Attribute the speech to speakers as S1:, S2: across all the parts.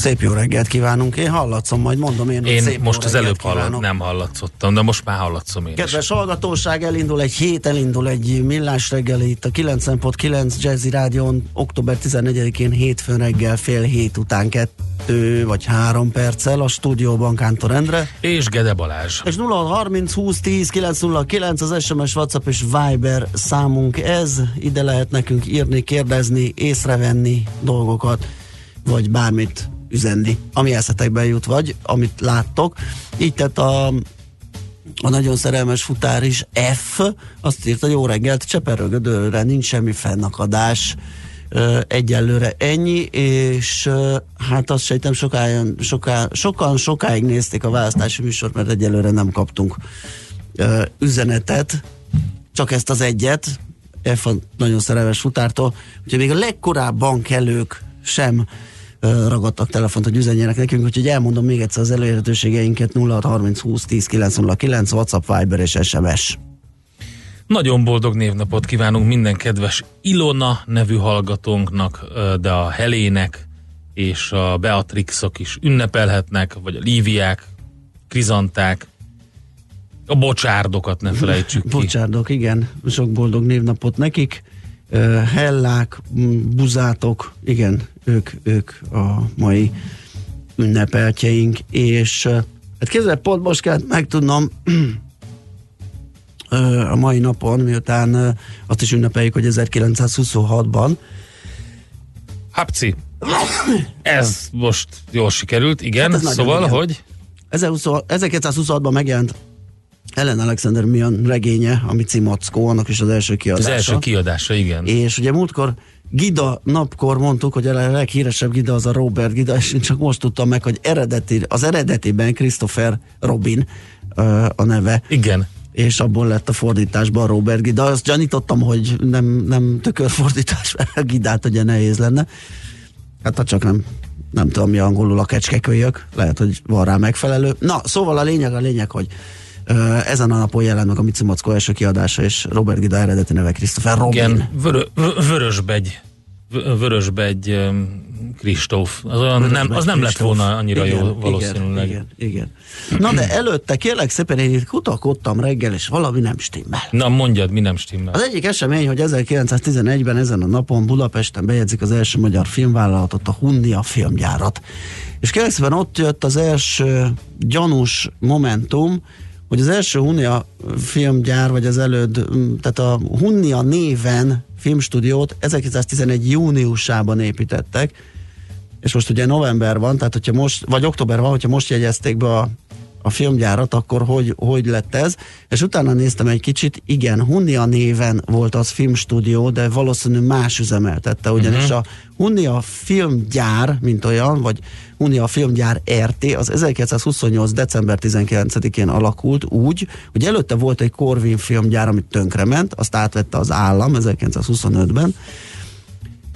S1: Szép jó reggelt kívánunk. Én hallatszom, majd mondom én,
S2: Én
S1: szép
S2: most az előbb hallat, nem hallatszottam, de most már hallatszom én is.
S1: Kedves hallgatóság, elindul egy hét, elindul egy millás reggeli itt a 9.9 Jazzy Rádion október 14-én hétfőn reggel fél hét után kettő vagy három perccel a stúdióban Kántor Endre.
S2: És Gede Balázs.
S1: És 0630 20 10 909 az SMS, WhatsApp és Viber számunk ez. Ide lehet nekünk írni, kérdezni, észrevenni dolgokat, vagy bármit üzenni, ami eszetekbe jut, vagy amit láttok. Így tett a a nagyon szerelmes futár is F, azt írta, jó reggelt, Cseperögödőre nincs semmi fennakadás, egyelőre ennyi, és hát azt sejtem sokáig, soká, sokan sokáig nézték a választási műsort, mert egyelőre nem kaptunk üzenetet, csak ezt az egyet, F a nagyon szerelmes futártól, úgyhogy még a legkorábban kellők sem ragadtak telefont, hogy üzenjenek nekünk, úgyhogy elmondom még egyszer az elérhetőségeinket 0630 20 10 909, WhatsApp, Viber és SMS.
S2: Nagyon boldog névnapot kívánunk minden kedves Ilona nevű hallgatónknak, de a Helének és a Beatrixok is ünnepelhetnek, vagy a Líviák, Krizanták, a bocsárdokat ne felejtsük ki.
S1: Bocsárdok, igen, sok boldog névnapot nekik. Hellák, buzátok, igen, ők, ők a mai ünnepeltjeink, és hát most kellett megtudnom a mai napon, miután azt is ünnepeljük, hogy 1926-ban
S2: Hapci. Ez most jól sikerült, igen.
S1: Hát ez nagyon
S2: szóval,
S1: igen.
S2: hogy
S1: 1926-ban megjelent Ellen Alexander Mian regénye, ami Cimackó, annak is az első
S2: az
S1: kiadása.
S2: első kiadása, igen.
S1: És ugye múltkor Gida napkor mondtuk, hogy a leghíresebb Gida az a Robert Gida, és én csak most tudtam meg, hogy eredeti, az eredetiben Christopher Robin a neve,
S2: Igen.
S1: és abból lett a fordításban Robert Gida. Azt gyanítottam, hogy nem, nem tökörfordítás, mert a Gidát ugye nehéz lenne. Hát ha csak nem, nem tudom mi angolul a kecskekölyök, lehet, hogy van rá megfelelő. Na, szóval a lényeg, a lényeg, hogy ezen a napon jelent meg a Mici Mackó első kiadása, és Robert Gida eredeti neve Christopher Robin.
S2: Igen, vörö, vö- vörösbegy. Vö- Vörösbegy Kristóf. Az, olyan nem, az nem lett volna annyira
S1: igen,
S2: jó valószínűleg.
S1: Igen, igen, igen. Na de előtte kérlek szépen én itt kutakodtam reggel, és valami nem stimmel.
S2: Na mondjad, mi nem stimmel.
S1: Az egyik esemény, hogy 1911-ben ezen a napon Budapesten bejegyzik az első magyar filmvállalatot, a Hundia filmgyárat. És kérlek szépen ott jött az első gyanús momentum, hogy az első Hunnia filmgyár, vagy az előd, tehát a Hunnia néven filmstúdiót 1911 júniusában építettek, és most ugye november van, tehát hogyha most, vagy október van, hogyha most jegyezték be a, a filmgyárat, akkor hogy, hogy lett ez? És utána néztem egy kicsit, igen, Hunnia néven volt az filmstúdió, de valószínű más üzemeltette, ugyanis uh-huh. a Hunnia filmgyár, mint olyan, vagy Hunnia filmgyár RT, az 1928. december 19-én alakult úgy, hogy előtte volt egy Corvin filmgyár, amit tönkrement, azt átvette az állam 1925-ben,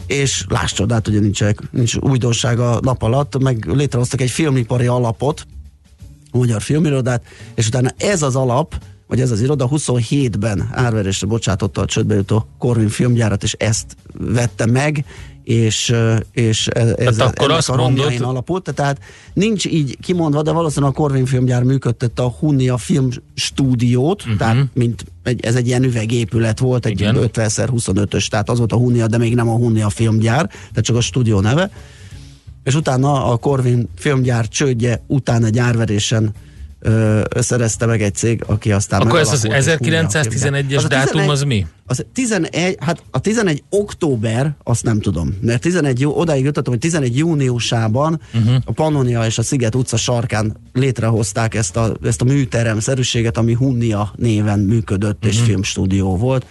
S1: és láss csodát, ugye nincs, nincs újdonság a nap alatt, meg létrehoztak egy filmipari alapot, Magyar Filmirodát, és utána ez az alap vagy ez az iroda 27-ben árverésre bocsátotta a csődbe jutó Corvin filmgyárat, és ezt vette meg, és, és e- ez
S2: akkor
S1: ennek
S2: azt
S1: a romjain
S2: mondod-
S1: alapult, tehát nincs így kimondva, de valószínűleg a Corvin filmgyár működtette a Hunia film stúdiót, uh-huh. tehát mint egy, ez egy ilyen üvegépület volt, egy
S2: Igen.
S1: 50x25-ös, tehát az volt a Hunia, de még nem a Hunia filmgyár, tehát csak a stúdió neve, és utána a Corvin filmgyár csődje után egy árverésen szerezte meg egy cég, aki aztán
S2: Akkor ez az
S1: megalakult, és Hunia filmgyár.
S2: 1911-es
S1: Az
S2: dátum
S1: 11
S2: az mi?
S1: Az 11, hát a 11 október, azt nem tudom, mert 11, jó- odáig jutottam, hogy 11 júniusában uh-huh. a Pannonia és a Sziget utca sarkán létrehozták ezt a, ezt a műterem-szerűséget, ami Hunia néven működött uh-huh. és filmstúdió volt.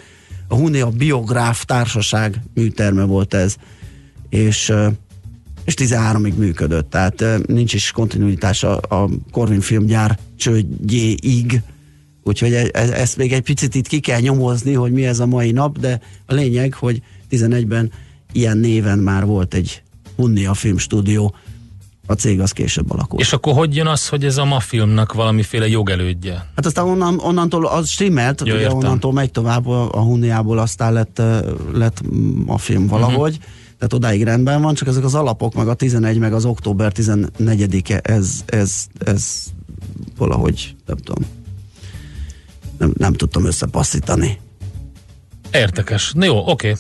S1: A Hunia Biográf Társaság műterme volt ez, és és 13-ig működött, tehát nincs is kontinuitás a, a Corvin filmgyár csődjéig, úgyhogy e- e- ezt még egy picit itt ki kell nyomozni, hogy mi ez a mai nap, de a lényeg, hogy 11-ben ilyen néven már volt egy Hunnia filmstúdió, a cég az később alakult.
S2: És akkor hogy jön az, hogy ez a ma filmnak valamiféle jogelődje?
S1: Hát aztán onnan, onnantól az stimmelt,
S2: Jó,
S1: ugye
S2: értem.
S1: onnantól megy tovább, a, a Hunniából aztán lett, lett a film valahogy, uh-huh. Tehát odáig rendben van, csak ezek az alapok, meg a 11, meg az október 14-e, ez, ez, ez valahogy, nem tudom, nem, nem tudtam összepasszítani.
S2: Érdekes. Na jó, oké.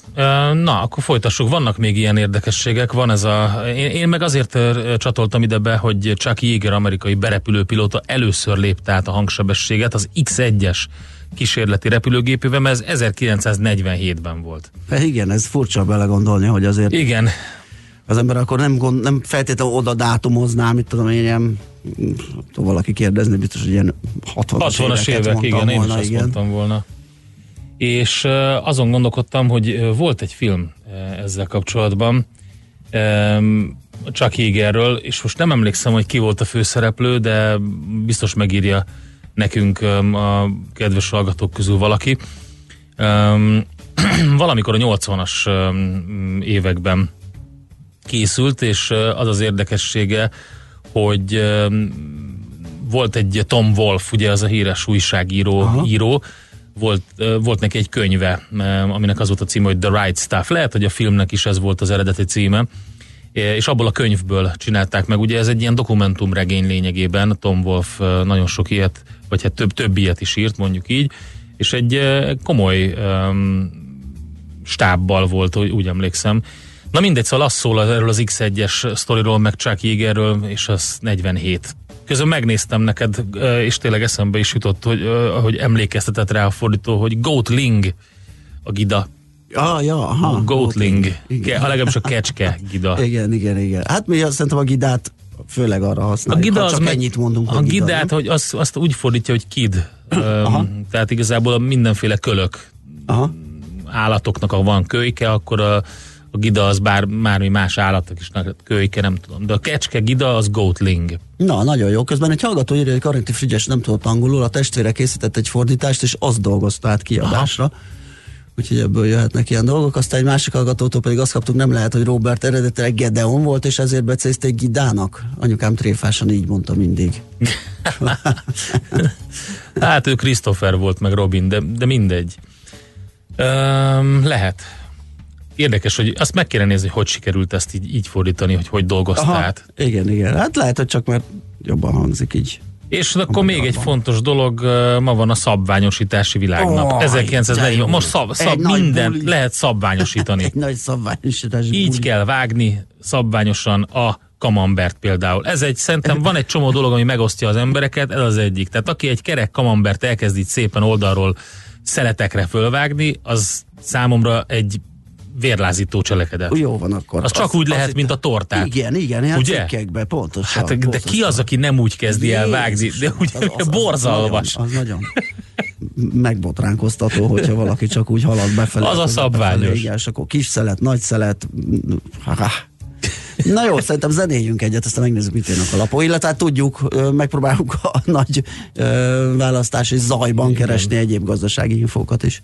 S2: Na, akkor folytassuk. Vannak még ilyen érdekességek. Van ez a... Én, én meg azért csatoltam ide be, hogy Chuck Yeager, amerikai berepülőpilóta először lépte át a hangsebességet az X1-es kísérleti repülőgépével, ez 1947-ben volt.
S1: Hát igen, ez furcsa belegondolni, hogy azért
S2: Igen,
S1: az ember akkor nem, gond, nem feltétlenül oda dátumozná, mit tudom én, ilyen, valaki kérdezni, biztos, hogy ilyen 60-as,
S2: 60-as évek, igen, én is azt
S1: igen.
S2: mondtam volna. És azon gondolkodtam, hogy volt egy film ezzel kapcsolatban, Chuck Yeagerről, és most nem emlékszem, hogy ki volt a főszereplő, de biztos megírja nekünk a kedves hallgatók közül valaki. Valamikor a 80-as um, években készült, és az az érdekessége, hogy volt egy Tom Wolf, ugye az a híres újságíró,
S1: Aha.
S2: író, volt, volt neki egy könyve, aminek az volt a címe, hogy The Right Stuff. Lehet, hogy a filmnek is ez volt az eredeti címe, és abból a könyvből csinálták meg. Ugye ez egy ilyen dokumentumregény lényegében, Tom Wolf nagyon sok ilyet, vagy hát több, több ilyet is írt, mondjuk így, és egy komoly um, stábbal volt, úgy, emlékszem. Na mindegy, szóval az szól erről az X1-es sztoriról, meg Chuck Yeagerről, és az 47. Közben megnéztem neked, és tényleg eszembe is jutott, hogy, hogy emlékeztetett rá a fordító, hogy Goatling a gida.
S1: Ah, ja, aha.
S2: Goatling.
S1: Igen.
S2: Ke- Legalábbis a kecske gida.
S1: Igen, igen, igen. Hát mi azt szerintem a gidát főleg arra
S2: A
S1: használjuk.
S2: gida
S1: ha
S2: az
S1: csak
S2: meg,
S1: ennyit mondunk.
S2: a
S1: gida,
S2: gidát,
S1: nem?
S2: hogy azt, azt úgy fordítja, hogy kid. Öm, tehát igazából a mindenféle kölök
S1: Aha.
S2: állatoknak, ha van kölyke, akkor a, a gida az bár bármi más állatok is kölyke, nem tudom. De a kecske gida az goatling.
S1: Na, nagyon jó. Közben egy hallgató írja, hogy Karinti Frigyes nem tudott angolul, a testvére készített egy fordítást, és azt dolgozta át kiadásra. Úgyhogy ebből jöhetnek ilyen dolgok. Aztán egy másik hallgatótól pedig azt kaptuk, nem lehet, hogy Robert eredetileg Gedeon volt, és ezért becézték Gidának. Anyukám tréfásan így mondta mindig.
S2: Hát ő Christopher volt, meg Robin, de, de mindegy. Öm, lehet. Érdekes, hogy azt meg kéne nézni, hogy hogy sikerült ezt így, így fordítani, hogy hogy dolgozta át.
S1: Igen, igen. Hát lehet, hogy csak mert jobban hangzik így.
S2: És akkor még egy fontos dolog, ma van a szabványosítási világnap.
S1: Ó,
S2: 1940.
S1: de jó.
S2: Most szab, szab, mindent
S1: buli.
S2: lehet szabványosítani.
S1: Egy nagy szabványosítás.
S2: Így
S1: buli.
S2: kell vágni szabványosan a kamambert például. Ez egy, szerintem van egy csomó dolog, ami megosztja az embereket, ez az egyik. Tehát aki egy kerek kamambert elkezd így szépen oldalról szeletekre fölvágni, az számomra egy vérlázító cselekedet.
S1: Jó van akkor.
S2: Az csak úgy lehet, mint a tortát.
S1: Igen, igen, ilyen
S2: Ugye?
S1: cikkekbe, pontosan.
S2: Hát de
S1: pontosan.
S2: ki az, aki nem úgy kezdi el vágni? De úgy
S1: az- az- az
S2: borzalmas.
S1: nagyon- Az nagyon megbotránkoztató, hogyha valaki csak úgy halad befelé.
S2: Az a szabványos.
S1: Igen, és akkor kis szelet, nagy szelet. Ha-ha. Na jó, szerintem zenéljünk egyet, aztán megnézzük, mit írnak a lapok. Illetve hát tudjuk, ö, megpróbáljuk a nagy választási zajban keresni egyéb gazdasági infókat is.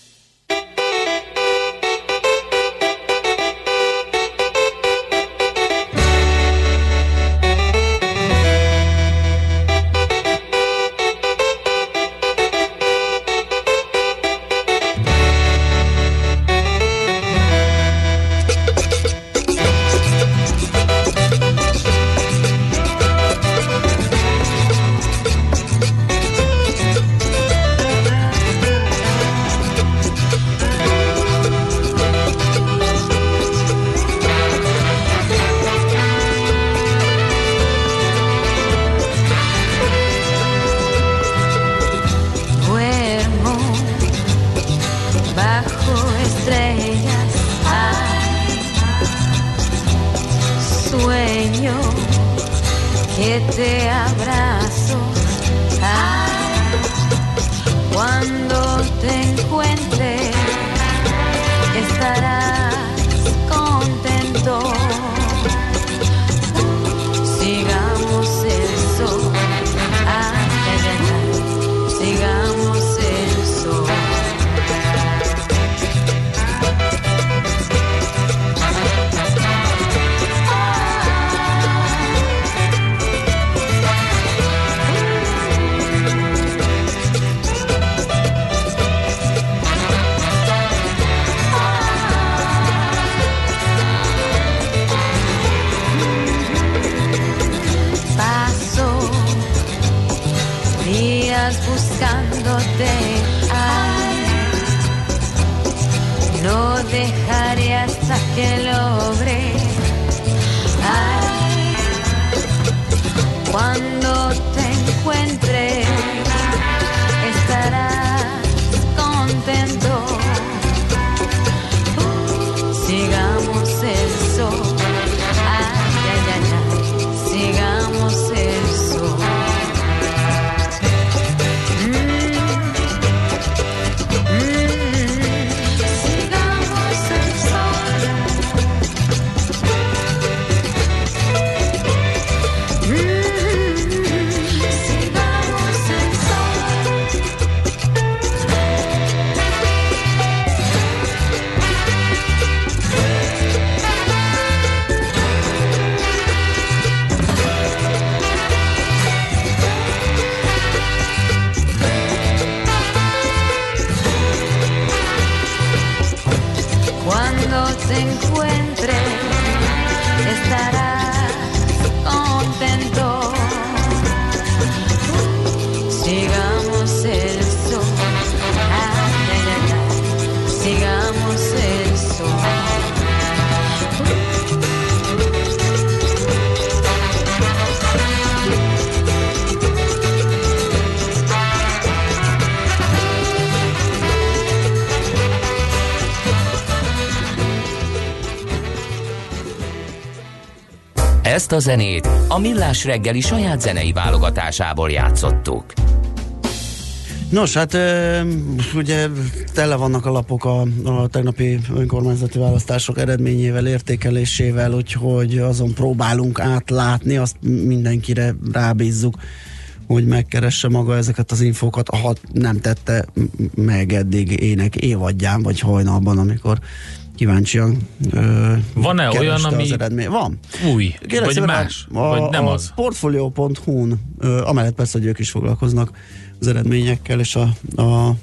S3: Ezt a zenét a Millás reggeli saját zenei válogatásából játszottuk.
S1: Nos, hát ugye tele vannak a lapok a, a tegnapi önkormányzati választások eredményével, értékelésével, úgyhogy azon próbálunk átlátni, azt mindenkire rábízzuk, hogy megkeresse maga ezeket az infókat, ha nem tette meg eddig ének évadján, vagy hajnalban, amikor kíváncsian ö,
S2: Van-e olyan,
S1: az
S2: ami
S1: eredmény. Van.
S2: új,
S1: Kérlek
S2: vagy
S1: szépen,
S2: más,
S1: a,
S2: vagy nem
S1: a
S2: az?
S1: Portfolio.hu-n, ö, amellett persze, hogy ők is foglalkoznak az eredményekkel és a, a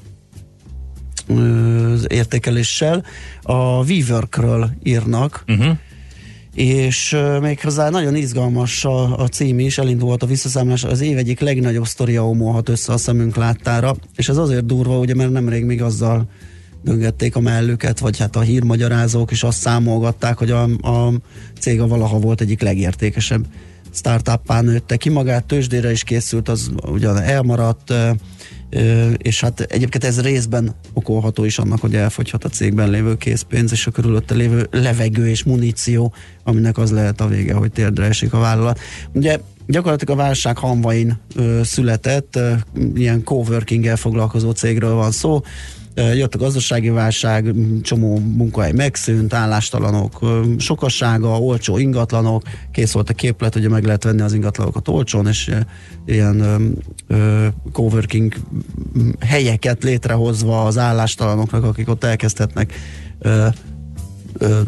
S1: ö, az értékeléssel. A WeWorkről írnak,
S2: Uh-huh.
S1: és méghozzá nagyon izgalmas a, a cím is, elindult a visszaszámlás, az év egyik legnagyobb sztoria omolhat össze a szemünk láttára, és ez azért durva, ugye, mert nemrég még azzal döngették a mellüket, vagy hát a hírmagyarázók is azt számolgatták, hogy a, a cég a valaha volt egyik legértékesebb startuppá nőtte ki magát, tőzsdére is készült, az ugyan elmaradt, és hát egyébként ez részben okolható is annak, hogy elfogyhat a cégben lévő készpénz, és a körülötte lévő levegő és muníció, aminek az lehet a vége, hogy térdre esik a vállalat. Ugye gyakorlatilag a válság hamvain született, ilyen coworking-el foglalkozó cégről van szó, Jött a gazdasági válság, csomó munkahely megszűnt, állástalanok, sokassága, olcsó ingatlanok, kész volt a képlet, hogy meg lehet venni az ingatlanokat olcsón, és ilyen coworking helyeket létrehozva az állástalanoknak, akik ott elkezdhetnek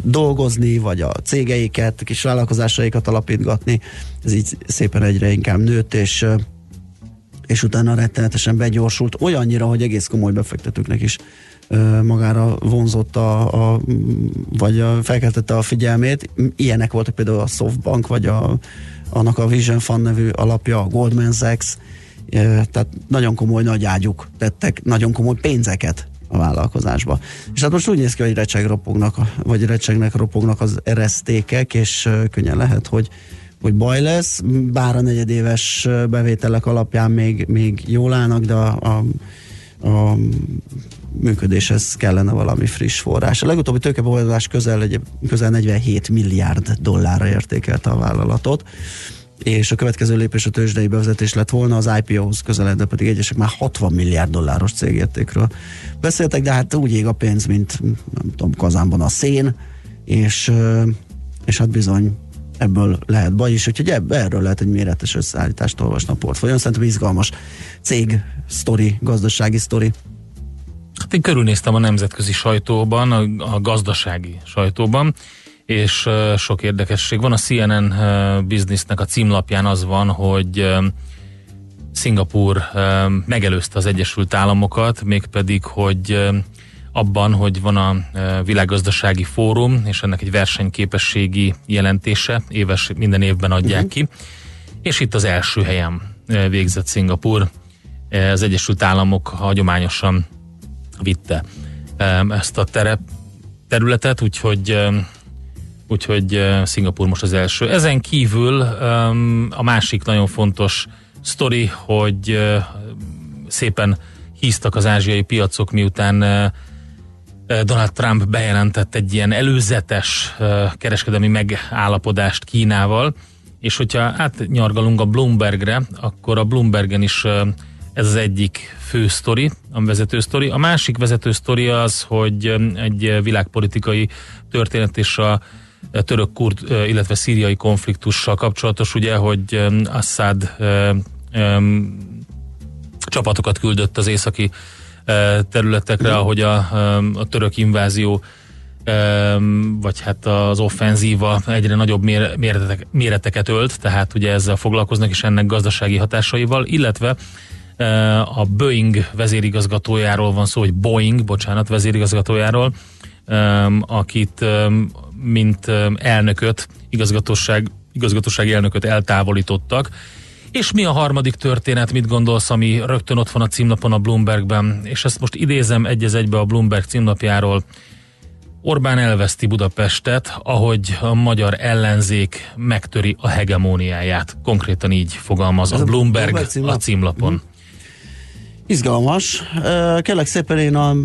S1: dolgozni, vagy a cégeiket, kis vállalkozásaikat alapítgatni. Ez így szépen egyre inkább nőtt, és és utána rettenetesen begyorsult, olyannyira, hogy egész komoly befektetőknek is magára vonzott a, a, vagy a, felkeltette a figyelmét. Ilyenek voltak például a Softbank, vagy a, annak a Vision Fund nevű alapja, a Goldman Sachs, tehát nagyon komoly nagy ágyuk tettek, nagyon komoly pénzeket a vállalkozásba. És hát most úgy néz ki, hogy recseg ropognak, vagy recsegnek ropognak az eresztékek, és könnyen lehet, hogy hogy baj lesz, bár a negyedéves bevételek alapján még, még jól állnak, de a, a, a működéshez kellene valami friss forrás. A legutóbbi tőkebeoldás közel, közel 47 milliárd dollárra értékelte a vállalatot, és a következő lépés a tőzsdei bevezetés lett volna, az IPO-hoz közeledve pedig egyesek már 60 milliárd dolláros cégértékről beszéltek, de hát úgy ég a pénz, mint nem tudom, kazánban a szén, és, és hát bizony ebből lehet baj is, úgyhogy ebb, erről lehet egy méretes összeállítást olvasni a portfólión. Szerintem izgalmas cég, sztori, gazdasági sztori.
S2: Hát én körülnéztem a nemzetközi sajtóban, a, a gazdasági sajtóban, és uh, sok érdekesség van. A CNN uh, Businessnek a címlapján az van, hogy uh, Szingapúr megelőzte az Egyesült Államokat, mégpedig, hogy abban, hogy van a uh, világgazdasági fórum, és ennek egy versenyképességi jelentése, éves, minden évben adják uh-huh. ki, és itt az első helyen uh, végzett Szingapúr. Uh, az Egyesült Államok hagyományosan vitte ezt a terep, területet, úgyhogy úgyhogy Szingapúr most az első. Ezen kívül a másik nagyon fontos sztori, hogy szépen híztak az ázsiai piacok, miután Donald Trump bejelentett egy ilyen előzetes kereskedelmi megállapodást Kínával, és hogyha átnyargalunk a Bloombergre, akkor a Bloombergen is ez az egyik fő sztori, a vezető sztori. A másik vezető sztori az, hogy egy világpolitikai történet és a török kurd, illetve szíriai konfliktussal kapcsolatos, ugye, hogy Assad um, csapatokat küldött az északi területekre, ahogy a, a török invázió vagy hát az offenzíva egyre nagyobb méretek, méreteket ölt, tehát ugye ezzel foglalkoznak is ennek gazdasági hatásaival, illetve a Boeing vezérigazgatójáról van szó, hogy Boeing, bocsánat, vezérigazgatójáról, akit mint elnököt, igazgatóság, igazgatósági elnököt eltávolítottak. És mi a harmadik történet, mit gondolsz, ami rögtön ott van a címlapon a Bloombergben, és ezt most idézem egy egybe a Bloomberg címlapjáról. Orbán elveszti Budapestet, ahogy a magyar ellenzék megtöri a hegemóniáját. Konkrétan így fogalmaz Ez a Bloomberg, a, Bloomberg címlap? a címlapon. Mm.
S1: Izgalmas. Kérlek szépen én a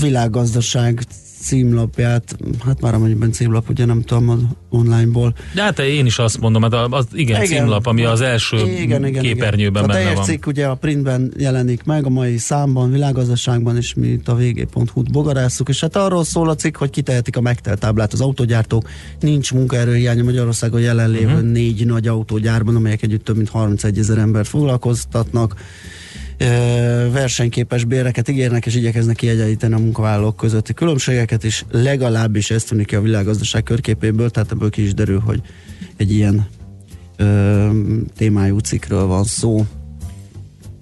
S1: világgazdaság címlapját, hát már amennyiben címlap, ugye nem tudom az onlineból.
S2: De hát én is azt mondom, hát az igen, igen címlap, ami az első igen, igen, képernyőben igen. benne van. A
S1: cikk ugye a printben jelenik meg, a mai számban, világgazdaságban, és mi itt a vg.hu-t bogarásszuk, és hát arról szól a cikk, hogy kitehetik a megtelt táblát az autógyártók, nincs munkaerőhiány Magyarországon jelenlévő uh-huh. négy nagy autógyárban, amelyek együtt több mint 31 ezer embert foglalkoztatnak versenyképes béreket ígérnek, és igyekeznek kiegyenlíteni a munkavállalók közötti különbségeket, és legalábbis ez tűnik ki a világgazdaság körképéből, tehát ebből ki is derül, hogy egy ilyen ö, témájú cikkről van szó.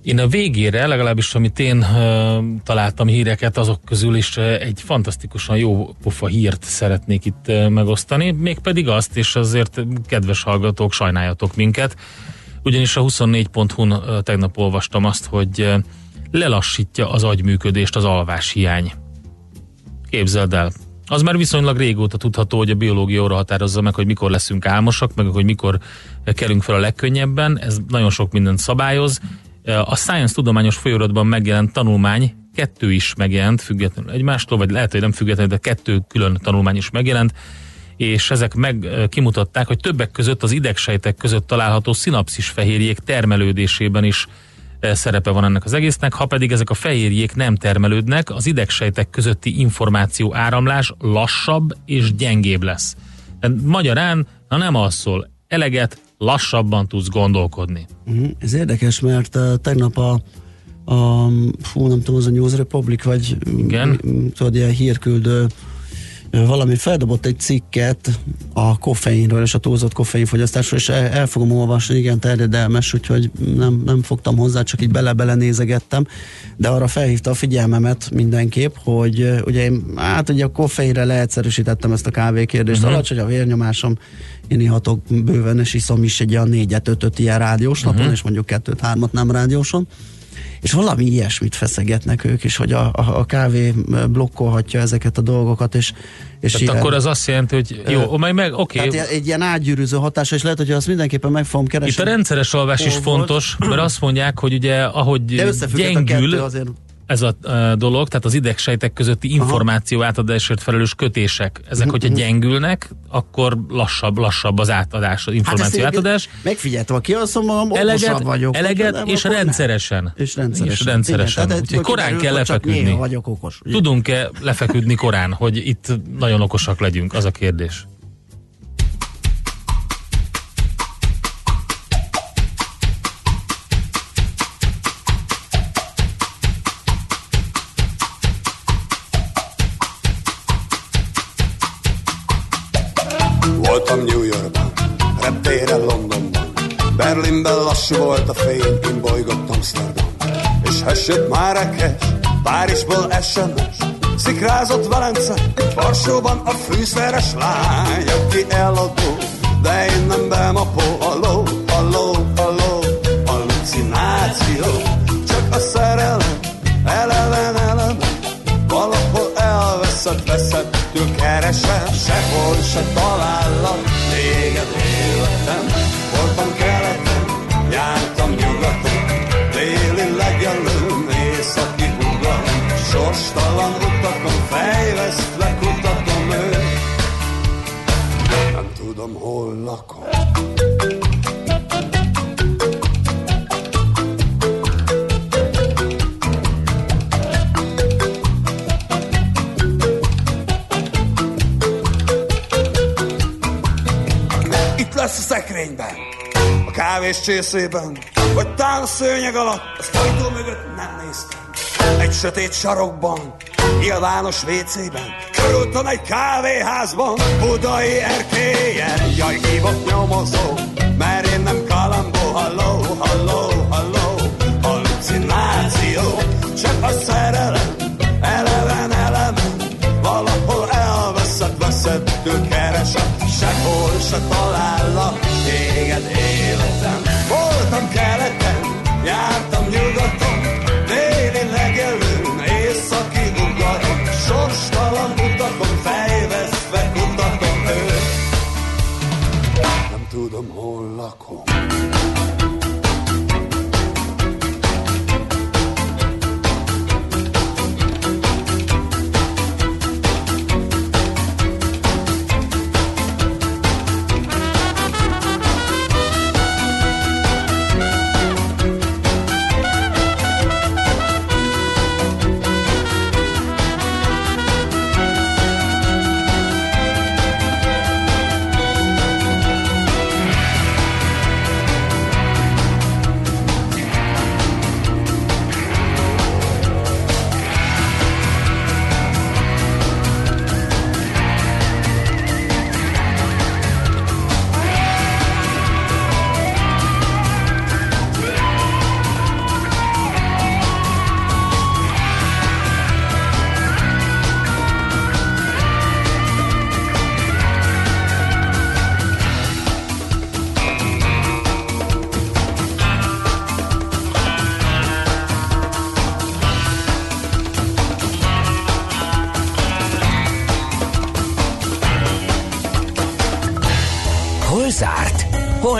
S2: Én a végére, legalábbis amit én uh, találtam híreket, azok közül is egy fantasztikusan jó pofa hírt szeretnék itt uh, megosztani, mégpedig azt, és azért kedves hallgatók, sajnáljatok minket, ugyanis a 24.hu-n tegnap olvastam azt, hogy lelassítja az agyműködést az alvás hiány. Képzeld el. Az már viszonylag régóta tudható, hogy a biológia óra határozza meg, hogy mikor leszünk álmosak, meg hogy mikor kelünk fel a legkönnyebben. Ez nagyon sok mindent szabályoz. A Science tudományos folyóratban megjelent tanulmány, kettő is megjelent függetlenül egymástól, vagy lehet, hogy nem függetlenül, de kettő külön tanulmány is megjelent és ezek meg kimutatták, hogy többek között az idegsejtek között található szinapszis fehérjék termelődésében is szerepe van ennek az egésznek, ha pedig ezek a fehérjék nem termelődnek, az idegsejtek közötti információ áramlás lassabb és gyengébb lesz. Magyarán, ha nem alszol eleget, lassabban tudsz gondolkodni.
S1: Uh-huh. Ez érdekes, mert tegnap a, a fú, nem tudom, az a News Republic, vagy Igen. tudod, ilyen hírküldő valami feldobott egy cikket a koffeinről és a túlzott koffeinfogyasztásról, és el, fogom olvasni, igen, terjedelmes, úgyhogy nem, nem fogtam hozzá, csak így bele-bele nézegettem, de arra felhívta a figyelmemet mindenképp, hogy ugye én, hát ugye a koffeinre leegyszerűsítettem ezt a kávékérdést, uh-huh. alacsony a vérnyomásom, én ihatok bőven, és iszom is egy olyan négyet, ötöt ilyen rádiós napon, uh-huh. és mondjuk kettőt, hármat nem rádióson és valami ilyesmit feszegetnek ők is, hogy a, a, a kávé blokkolhatja ezeket a dolgokat, és,
S2: és Tehát ilyen, akkor az azt jelenti, hogy jó, majd meg, oké. Okay.
S1: Tehát egy ilyen ágyűrűző hatása, és lehet, hogy azt mindenképpen meg fogom keresni.
S2: Itt a rendszeres alvás is fontos, mert azt mondják, hogy ugye ahogy gyengül,
S1: azért
S2: ez a dolog, tehát az idegsejtek közötti információ átadásért felelős kötések. Ezek,
S1: Mhm,
S2: hogyha gyengülnek, akkor lassabb, lassabb az átadás, az információ
S1: Hát
S2: átadás.
S1: Megfigyeltem, aki azt mondom,
S2: Eleget,
S1: vagyok.
S2: eleget
S1: Nem,
S2: és
S1: nem.
S2: rendszeresen.
S1: És rendszeresen.
S2: És rendszeresen.
S1: Igen, tehát
S2: Úgyhogy korán kell lefeküdni.
S1: vagyok okos.
S2: Tudunk-e lefeküdni korán, hogy itt nagyon okosak legyünk? Az a kérdés.
S4: Berlinben lassú volt a fény, én bolygott Amsterdam. És hessét Márekes, Párizsból SMS, szikrázott Velence, Varsóban a fűszeres lány, aki eladó, de én nem bemapó, halló, halló, halló, hallucináció, csak a szerelem, eleven, eleven, Valahol elveszett, veszettül keresem, sehol se talállak téged életem. Voltam keleten, jártam nyugaton, déli legelőn, északi hugon, sorstalan utakon, fejvesztve kutatom őt. Nem tudom, hol lakom. Itt lesz a szekrényben, kávés csészében, vagy tán a szőnyeg alatt, az ajtó mögött nem néztem. Egy sötét sarokban, nyilvános WC-ben, körültem egy kávéházban, budai erkélyen, jaj, hívott nyomozó, mert én nem kalambó, halló, halló, halló, hallucináció, csak a szerelem, eleven, eleven, valahol elveszett, veszettől keresem, sehol se talállak. Voltam keleten, jártam nyugaton, déli legelőn, északi ugaron, sorstalan utakon, fejvesztve kutatom őt. Nem tudom, hol lakom.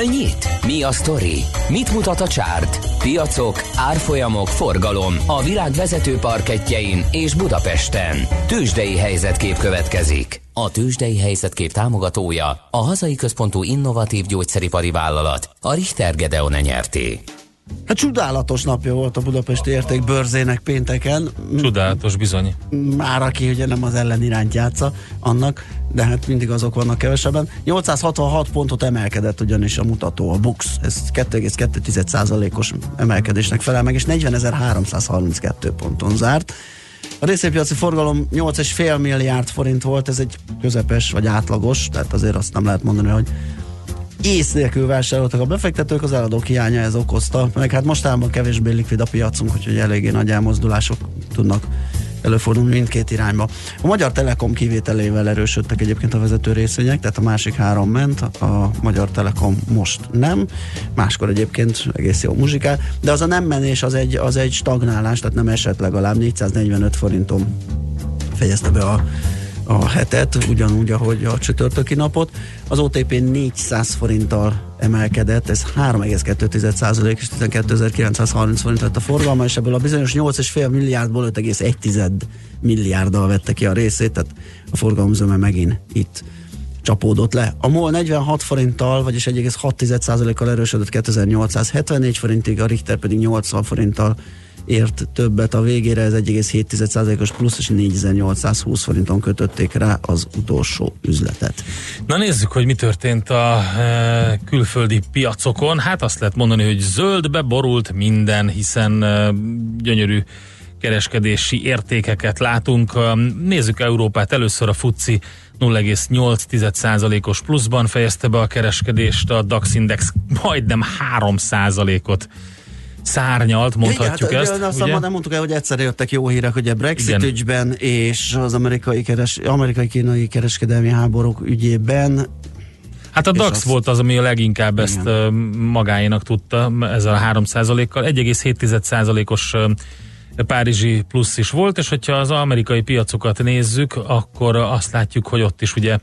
S3: Hol nyit? Mi a sztori? Mit mutat a csárt? Piacok, árfolyamok, forgalom a világ vezető parketjein és Budapesten. Tősdei helyzetkép következik. A Tősdei helyzetkép támogatója a hazai központú innovatív gyógyszeripari vállalat, a Richter Gedeon nyerté.
S1: Hát csodálatos napja volt a Budapesti Értékbörzének pénteken.
S2: Csodálatos bizony.
S1: Már aki ugye nem az ellenirányt játsza annak, de hát mindig azok vannak kevesebben. 866 pontot emelkedett ugyanis a mutató, a BUX. Ez 2,2%-os emelkedésnek felel meg, és 40.332 ponton zárt. A részvénypiaci forgalom 8,5 milliárd forint volt, ez egy közepes vagy átlagos, tehát azért azt nem lehet mondani, hogy ész nélkül vásároltak a befektetők, az eladók hiánya ez okozta, meg hát mostában kevésbé likvid a piacunk, úgyhogy eléggé nagy elmozdulások tudnak előfordulni mindkét irányba. A Magyar Telekom kivételével erősödtek egyébként a vezető részvények, tehát a másik három ment, a Magyar Telekom most nem, máskor egyébként egész jó muzsikál, de az a nem menés az egy, az egy stagnálás, tehát nem esett legalább 445 forinton fejezte be a a hetet, ugyanúgy, ahogy a csütörtöki napot. Az OTP 400 forinttal emelkedett, ez 3,2% és 12.930 forint lett a forgalma, és ebből a bizonyos 8,5 milliárdból 5,1 milliárddal vette ki a részét, tehát a forgalomzöme megint itt csapódott le. A MOL 46 forinttal, vagyis 1,6%-kal erősödött 2874 forintig, a Richter pedig 80 forinttal ért többet a végére, ez 1,7%-os plusz, és 4820 forinton kötötték rá az utolsó üzletet.
S2: Na nézzük, hogy mi történt a e, külföldi piacokon. Hát azt lehet mondani, hogy zöldbe borult minden, hiszen e, gyönyörű kereskedési értékeket látunk. E, Nézzük Európát, először a FUCI 0,8%-os pluszban fejezte be a kereskedést, a DAX Index majdnem 3%-ot szárnyalt, mondhatjuk
S1: Igen,
S2: ezt.
S1: hát, Azt
S2: ugye?
S1: nem mondtuk el, hogy egyszerre jöttek jó hírek, hogy a Brexit
S2: Igen.
S1: ügyben és az amerikai, keres, amerikai-kínai kereskedelmi háborúk ügyében
S2: Hát a DAX
S1: az-
S2: volt az, ami a leginkább ezt ö, magáénak tudta, ezzel a 3%-kal. 1,7%-os ö, párizsi plusz is volt, és hogyha az amerikai piacokat nézzük, akkor azt látjuk, hogy ott is ugye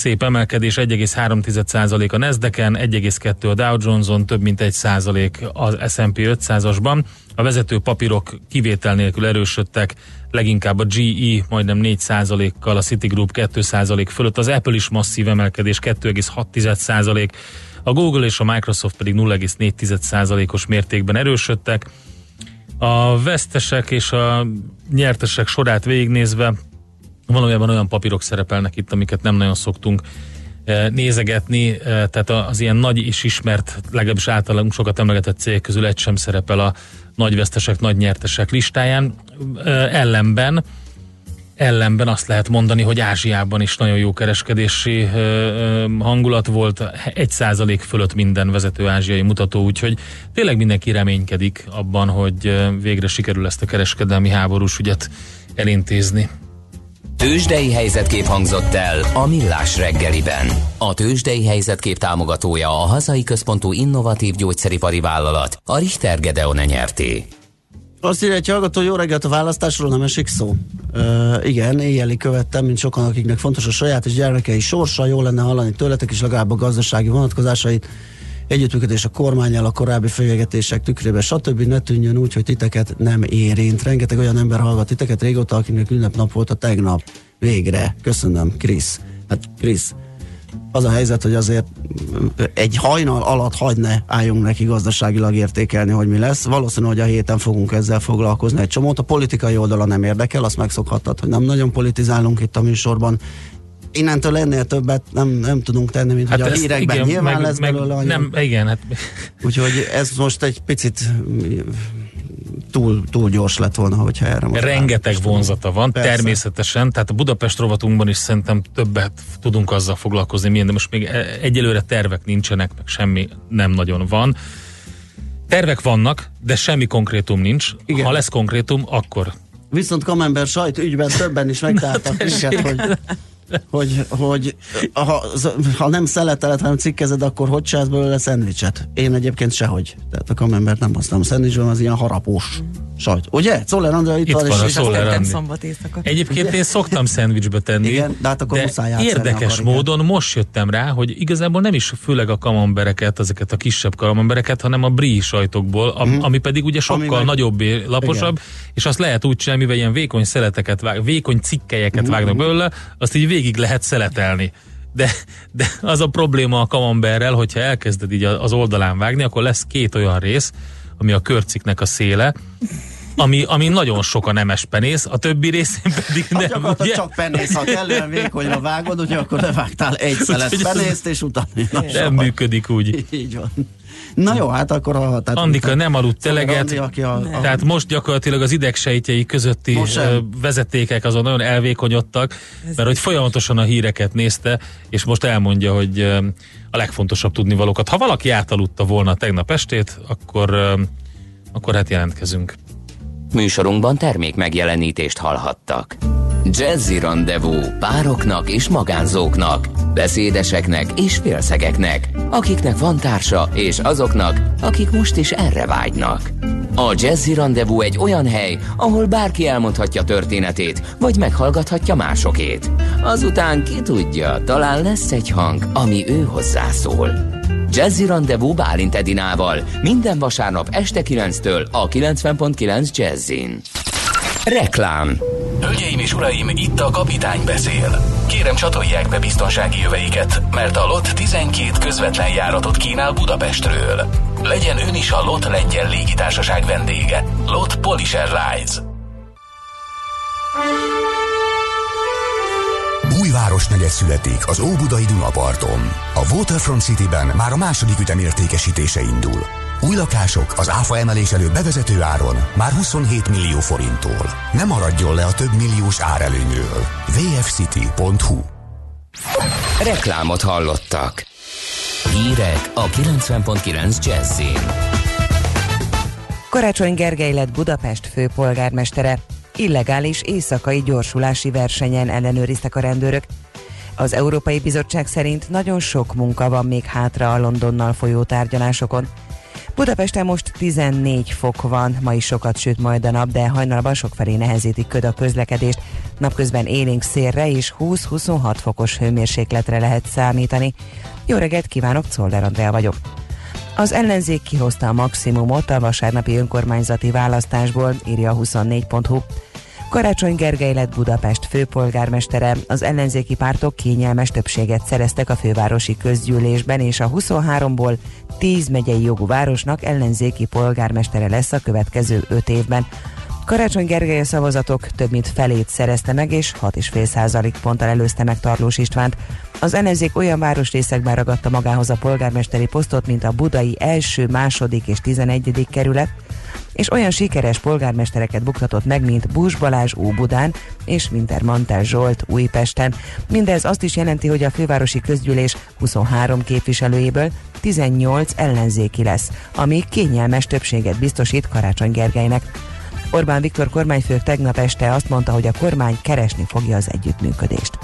S2: szép emelkedés, 1,3% a Nasdaq-en, 1,2 a Dow Jones-on, több mint 1% az S&P 500-asban. A vezető papírok kivétel nélkül erősödtek, leginkább a GE majdnem 4%-kal, a Citigroup 2% fölött, az Apple is masszív emelkedés 2,6%, a Google és a Microsoft pedig 0,4%-os mértékben erősödtek. A vesztesek és a nyertesek sorát végignézve valójában olyan papírok szerepelnek itt, amiket nem nagyon szoktunk eh, nézegetni, eh, tehát az ilyen nagy és ismert, legalábbis általában sokat emlegetett cég közül egy sem szerepel a nagy vesztesek, nagy nyertesek listáján. Eh, Ellenben ellenben azt lehet mondani, hogy Ázsiában is nagyon jó kereskedési hangulat volt, egy százalék fölött minden vezető ázsiai mutató, úgyhogy tényleg mindenki reménykedik abban, hogy végre sikerül ezt a kereskedelmi háborús ügyet elintézni.
S3: Tőzsdei helyzetkép hangzott el a Millás reggeliben. A Tőzsdei helyzetkép támogatója a hazai központú innovatív gyógyszeripari vállalat, a Richter Gedeon nyerté.
S1: Azt írja egy hallgató, jó reggelt a választásról nem esik szó. Ö, igen, éjjeli követtem, mint sokan, akiknek fontos a saját és gyermekei sorsa, jó lenne hallani tőletek is legalább a gazdasági vonatkozásait, együttműködés a kormányjal, a korábbi fenyegetések tükrében, stb. ne tűnjön úgy, hogy titeket nem érint. Rengeteg olyan ember hallgat titeket régóta, akinek ünnepnap volt a tegnap. Végre. Köszönöm, Krisz. Hát Krisz, az a helyzet, hogy azért egy hajnal alatt hagy ne álljunk neki gazdaságilag értékelni, hogy mi lesz. Valószínű, hogy a héten fogunk ezzel foglalkozni egy csomót. A politikai oldala nem érdekel, azt megszokhattad, hogy nem nagyon politizálunk itt a műsorban. Innentől ennél többet nem, nem tudunk tenni, mint hát hogy a hírekben igen, nyilván lesz belőle anyag.
S2: nem, igen, hát
S1: Úgyhogy ez most egy picit mm, túl, túl gyors lett volna, hogyha erre most
S2: rengeteg
S1: rámostam.
S2: vonzata van,
S1: Persze.
S2: természetesen, tehát a Budapest rovatunkban is szerintem többet tudunk azzal foglalkozni, milyen, de most még e- egyelőre tervek nincsenek, meg semmi nem nagyon van. Tervek vannak, de semmi konkrétum nincs.
S1: Igen.
S2: Ha lesz konkrétum, akkor
S1: Viszont Kamember sajt ügyben többen is megtaláltak minket, hogy, hogy, hogy ha, ha nem szeletelet, hanem cikkezed, akkor hogy csinálsz belőle szendvicset? Én egyébként sehogy. Tehát a Kamembert nem használom szendvicsben, az ilyen harapós sajt. Ugye? Czoller Andrea itt,
S2: Itt
S1: van,
S2: a
S1: és,
S2: Szoller
S5: Tettem
S2: Andi.
S5: szombat éjszaka.
S2: Egyébként én szoktam szendvicsbe tenni,
S1: Igen, de hát akkor muszáj játszani
S2: érdekes
S1: akar, igen.
S2: módon most jöttem rá, hogy igazából nem is főleg a kamembereket, ezeket a kisebb kamembereket, hanem a brie sajtokból, am, ami pedig ugye sokkal
S1: meg-
S2: nagyobb, és laposabb, és azt lehet úgy csinálni, mivel ilyen vékony szeleteket vág, vékony cikkelyeket
S1: Mhm.
S2: vágnak belőle, azt így végig lehet szeletelni. De, de az a probléma a kamemberrel, hogyha elkezded így az oldalán vágni, akkor lesz két olyan rész, ami a körciknek a széle, ami, ami nagyon sok a nemes penész, a többi részén pedig
S1: Hát
S2: nem,
S1: gyakorlatilag
S2: ugye?
S1: csak penész, ha kellően vékonyra vágod, ugye akkor levágtál egy szelet penészt, és utána na,
S2: Nem
S1: soha.
S2: működik úgy.
S1: Így van. Na jó, hát akkor a... Tehát
S2: Andika nem aludt
S1: Szóval
S2: eleget,
S1: Andi, aki a, a,
S2: tehát most gyakorlatilag az idegsejtjei közötti vezetékek azon nagyon elvékonyodtak, mert hogy folyamatosan a híreket nézte, és most elmondja, hogy a legfontosabb tudnivalókat. Ha valaki átaludta volna tegnap estét, akkor, akkor hát jelentkezünk.
S3: Műsorunkban termék megjelenítést hallhattak. Jazzy Rendezvú pároknak és magánzóknak, beszédeseknek és félszegeknek, akiknek van társa és azoknak, akik most is erre vágynak. A Jazzy Rendezvous egy olyan hely, ahol bárki elmondhatja történetét, vagy meghallgathatja másokét. Azután ki tudja, talán lesz egy hang, ami ő hozzászól. Jazzy Rendezvous Bálint Edinával minden vasárnap este 9-től a 90.9 Jazzin. Reklám
S5: Hölgyeim és uraim, itt a kapitány beszél. Kérem csatolják be biztonsági jöveiket, mert a LOT 12 közvetlen járatot kínál Budapestről. Legyen ön is a LOT lengyel légitársaság vendége. LOT Polish Airlines.
S6: Új városnegyed születik az Óbudai Dunaparton. A Waterfront Cityben már a második ütem értékesítése indul. Új lakások az áfa emelés előtt bevezető áron már 27 millió forinttól. Ne maradjon le a több milliós árelőnyről. vfcity.hu
S3: Reklámot hallottak. Hírek a 90.9 Jazzin.
S7: Karácsony Gergely lett Budapest főpolgármestere. Illegális éjszakai gyorsulási versenyen ellenőriztek a rendőrök. Az Európai Bizottság szerint nagyon sok munka van még hátra a Londonnal folyó tárgyalásokon. Budapesten most 14 fok van, ma is sokat süt majd a nap, de hajnalban sokfelé nehezítik köd a közlekedést. Napközben élénk szélre és 20-26 fokos hőmérsékletre lehet számítani. Jó reggelt kívánok, Czoller Andrea vagyok. Az ellenzék kihozta a maximumot a vasárnapi önkormányzati választásból, írja a 24.hu. Karácsony Gergely lett Budapest főpolgármestere, az ellenzéki pártok kényelmes többséget szereztek a fővárosi közgyűlésben, és a 23-ból 10 megyei jogú városnak ellenzéki polgármestere lesz a következő 5 évben. Karácsony Gergely a szavazatok több mint felét szerezte meg, és 6,5% ponttal előzte meg Tarlós Istvánt. Az ellenzék olyan városrészekben ragadta magához a polgármesteri posztot, mint a budai első, második és 11. kerület, és olyan sikeres polgármestereket buktatott meg, mint Bús Balázs Óbudán és Wintermantel Zsolt Újpesten. Mindez azt is jelenti, hogy a fővárosi közgyűlés 23 képviselőjéből 18 ellenzéki lesz, ami kényelmes többséget biztosít Karácsony Gergelynek. Orbán Viktor kormányfő tegnap este azt mondta, hogy a kormány keresni fogja az együttműködést.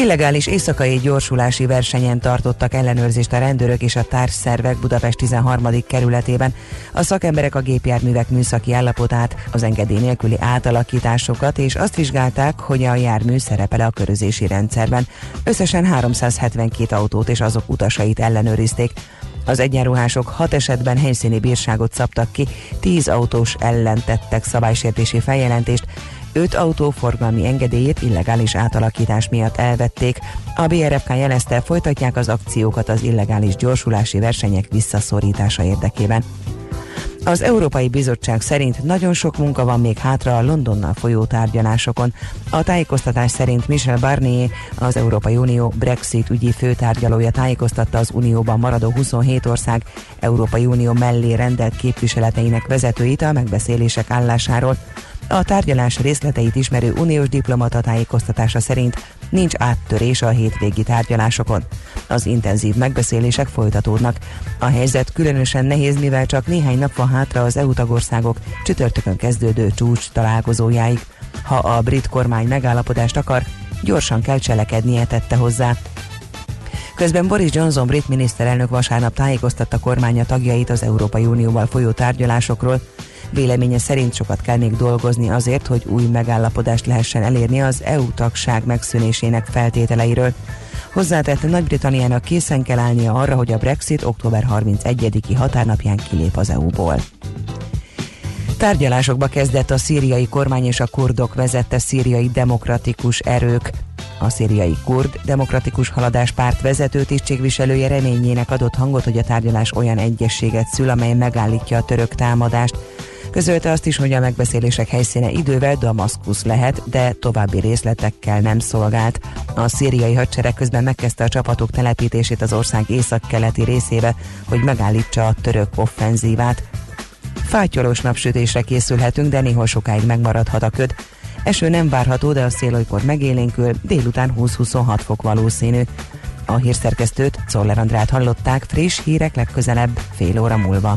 S7: Illegális éjszakai gyorsulási versenyen tartottak ellenőrzést a rendőrök és a társszervek Budapest 13. kerületében. A szakemberek a gépjárművek műszaki állapotát, az engedély nélküli átalakításokat és azt vizsgálták, hogy a jármű szerepel a körözési rendszerben. Összesen 372 autót és azok utasait ellenőrizték. Az egyenruhások hat esetben helyszíni bírságot szabtak ki, 10 autós ellen tettek szabálysértési feljelentést, öt autó forgalmi engedélyét illegális átalakítás miatt elvették. A BRFK jelezte, folytatják az akciókat az illegális gyorsulási versenyek visszaszorítása érdekében. Az Európai Bizottság szerint nagyon sok munka van még hátra a Londonnal folyó tárgyalásokon. A tájékoztatás szerint Michel Barnier, az Európai Unió Brexit ügyi főtárgyalója tájékoztatta az Unióban maradó 27 ország Európai Unió mellé rendelt képviseleteinek vezetőit a megbeszélések állásáról. A tárgyalás részleteit ismerő uniós diplomata tájékoztatása szerint nincs áttörés a hétvégi tárgyalásokon. Az intenzív megbeszélések folytatódnak. A helyzet különösen nehéz, mivel csak néhány nap van hátra az EU tagországok csütörtökön kezdődő csúcs találkozójáig. Ha a brit kormány megállapodást akar, gyorsan kell cselekednie, tette hozzá. Közben Boris Johnson brit miniszterelnök vasárnap tájékoztatta kormánya tagjait az Európai Unióval folyó tárgyalásokról, Véleménye szerint sokat kell még dolgozni azért, hogy új megállapodást lehessen elérni az EU tagság megszűnésének feltételeiről. Hozzátette Nagy-Britanniának készen kell állnia arra, hogy a Brexit október 31-i határnapján kilép az EU-ból. Tárgyalásokba kezdett a szíriai kormány és a kurdok vezette szíriai demokratikus erők. A szíriai kurd demokratikus haladás párt vezető tisztségviselője reményének adott hangot, hogy a tárgyalás olyan egyességet szül, amely megállítja a török támadást. Közölte azt is, hogy a megbeszélések helyszíne idővel Damaszkusz lehet, de további részletekkel nem szolgált. A szíriai hadsereg közben megkezdte a csapatok telepítését az ország északkeleti részébe, hogy megállítsa a török offenzívát. Fátyolós napsütésre készülhetünk, de néhol sokáig megmaradhat a köd. Eső nem várható, de a szél olykor megélénkül, délután 20-26 fok valószínű. A hírszerkesztőt, Czoller Andrát hallották, friss hírek legközelebb, fél óra múlva.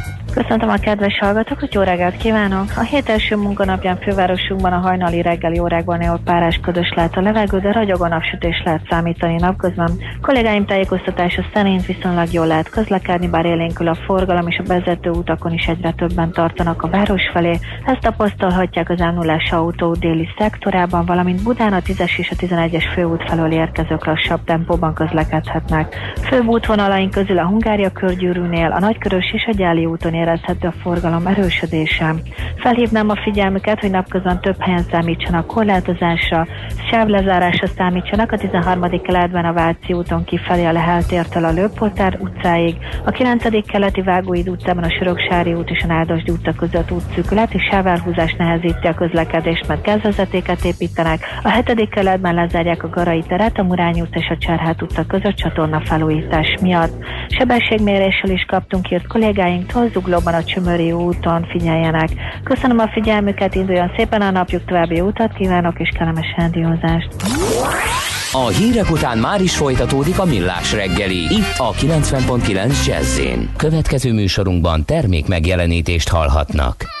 S8: Köszöntöm a kedves hallgatókat, jó reggelt kívánok! A hét első munkanapján fővárosunkban a hajnali reggeli órákban néhol párás ködös lehet a levegő, de ragyogó napsütés lehet számítani napközben. Kollégáim tájékoztatása szerint viszonylag jól lehet közlekedni, bár élénkül a forgalom és a vezető utakon is egyre többen tartanak a város felé. Ezt tapasztalhatják az m autó déli szektorában, valamint Budán a 10-es és a 11-es főút felől érkezők lassabb tempóban közlekedhetnek. Főbb útvonalaink közül a Hungária körgyűrűnél, a Nagykörös és a Gyáli úton érezhető a forgalom erősödése. Felhívnám a figyelmüket, hogy napközben több helyen számítsanak korlátozásra, sávlezárásra számítsanak a 13. keletben a Váci úton kifelé a Lehel tértől a Lőpoltár utcáig, a 9. keleti Vágóid utcában a Söröksári út és a Nádasdi utca között útszűkület és sávelhúzás nehezíti a közlekedést, mert gázvezetéket építenek, a 7. keletben lezárják a Garai teret, a Murány utca és a Cserhát utca között csatorna felújítás miatt. Sebességmérésről is kaptunk írt kollégáinktól, Zuglóban a Csömöri úton figyeljenek. Köszönöm a figyelmüket, induljon szépen a napjuk, további utat kívánok és kellemes rádiózást.
S9: A hírek után már is folytatódik a millás reggeli. Itt a 90.9 jazz Következő műsorunkban termék megjelenítést hallhatnak.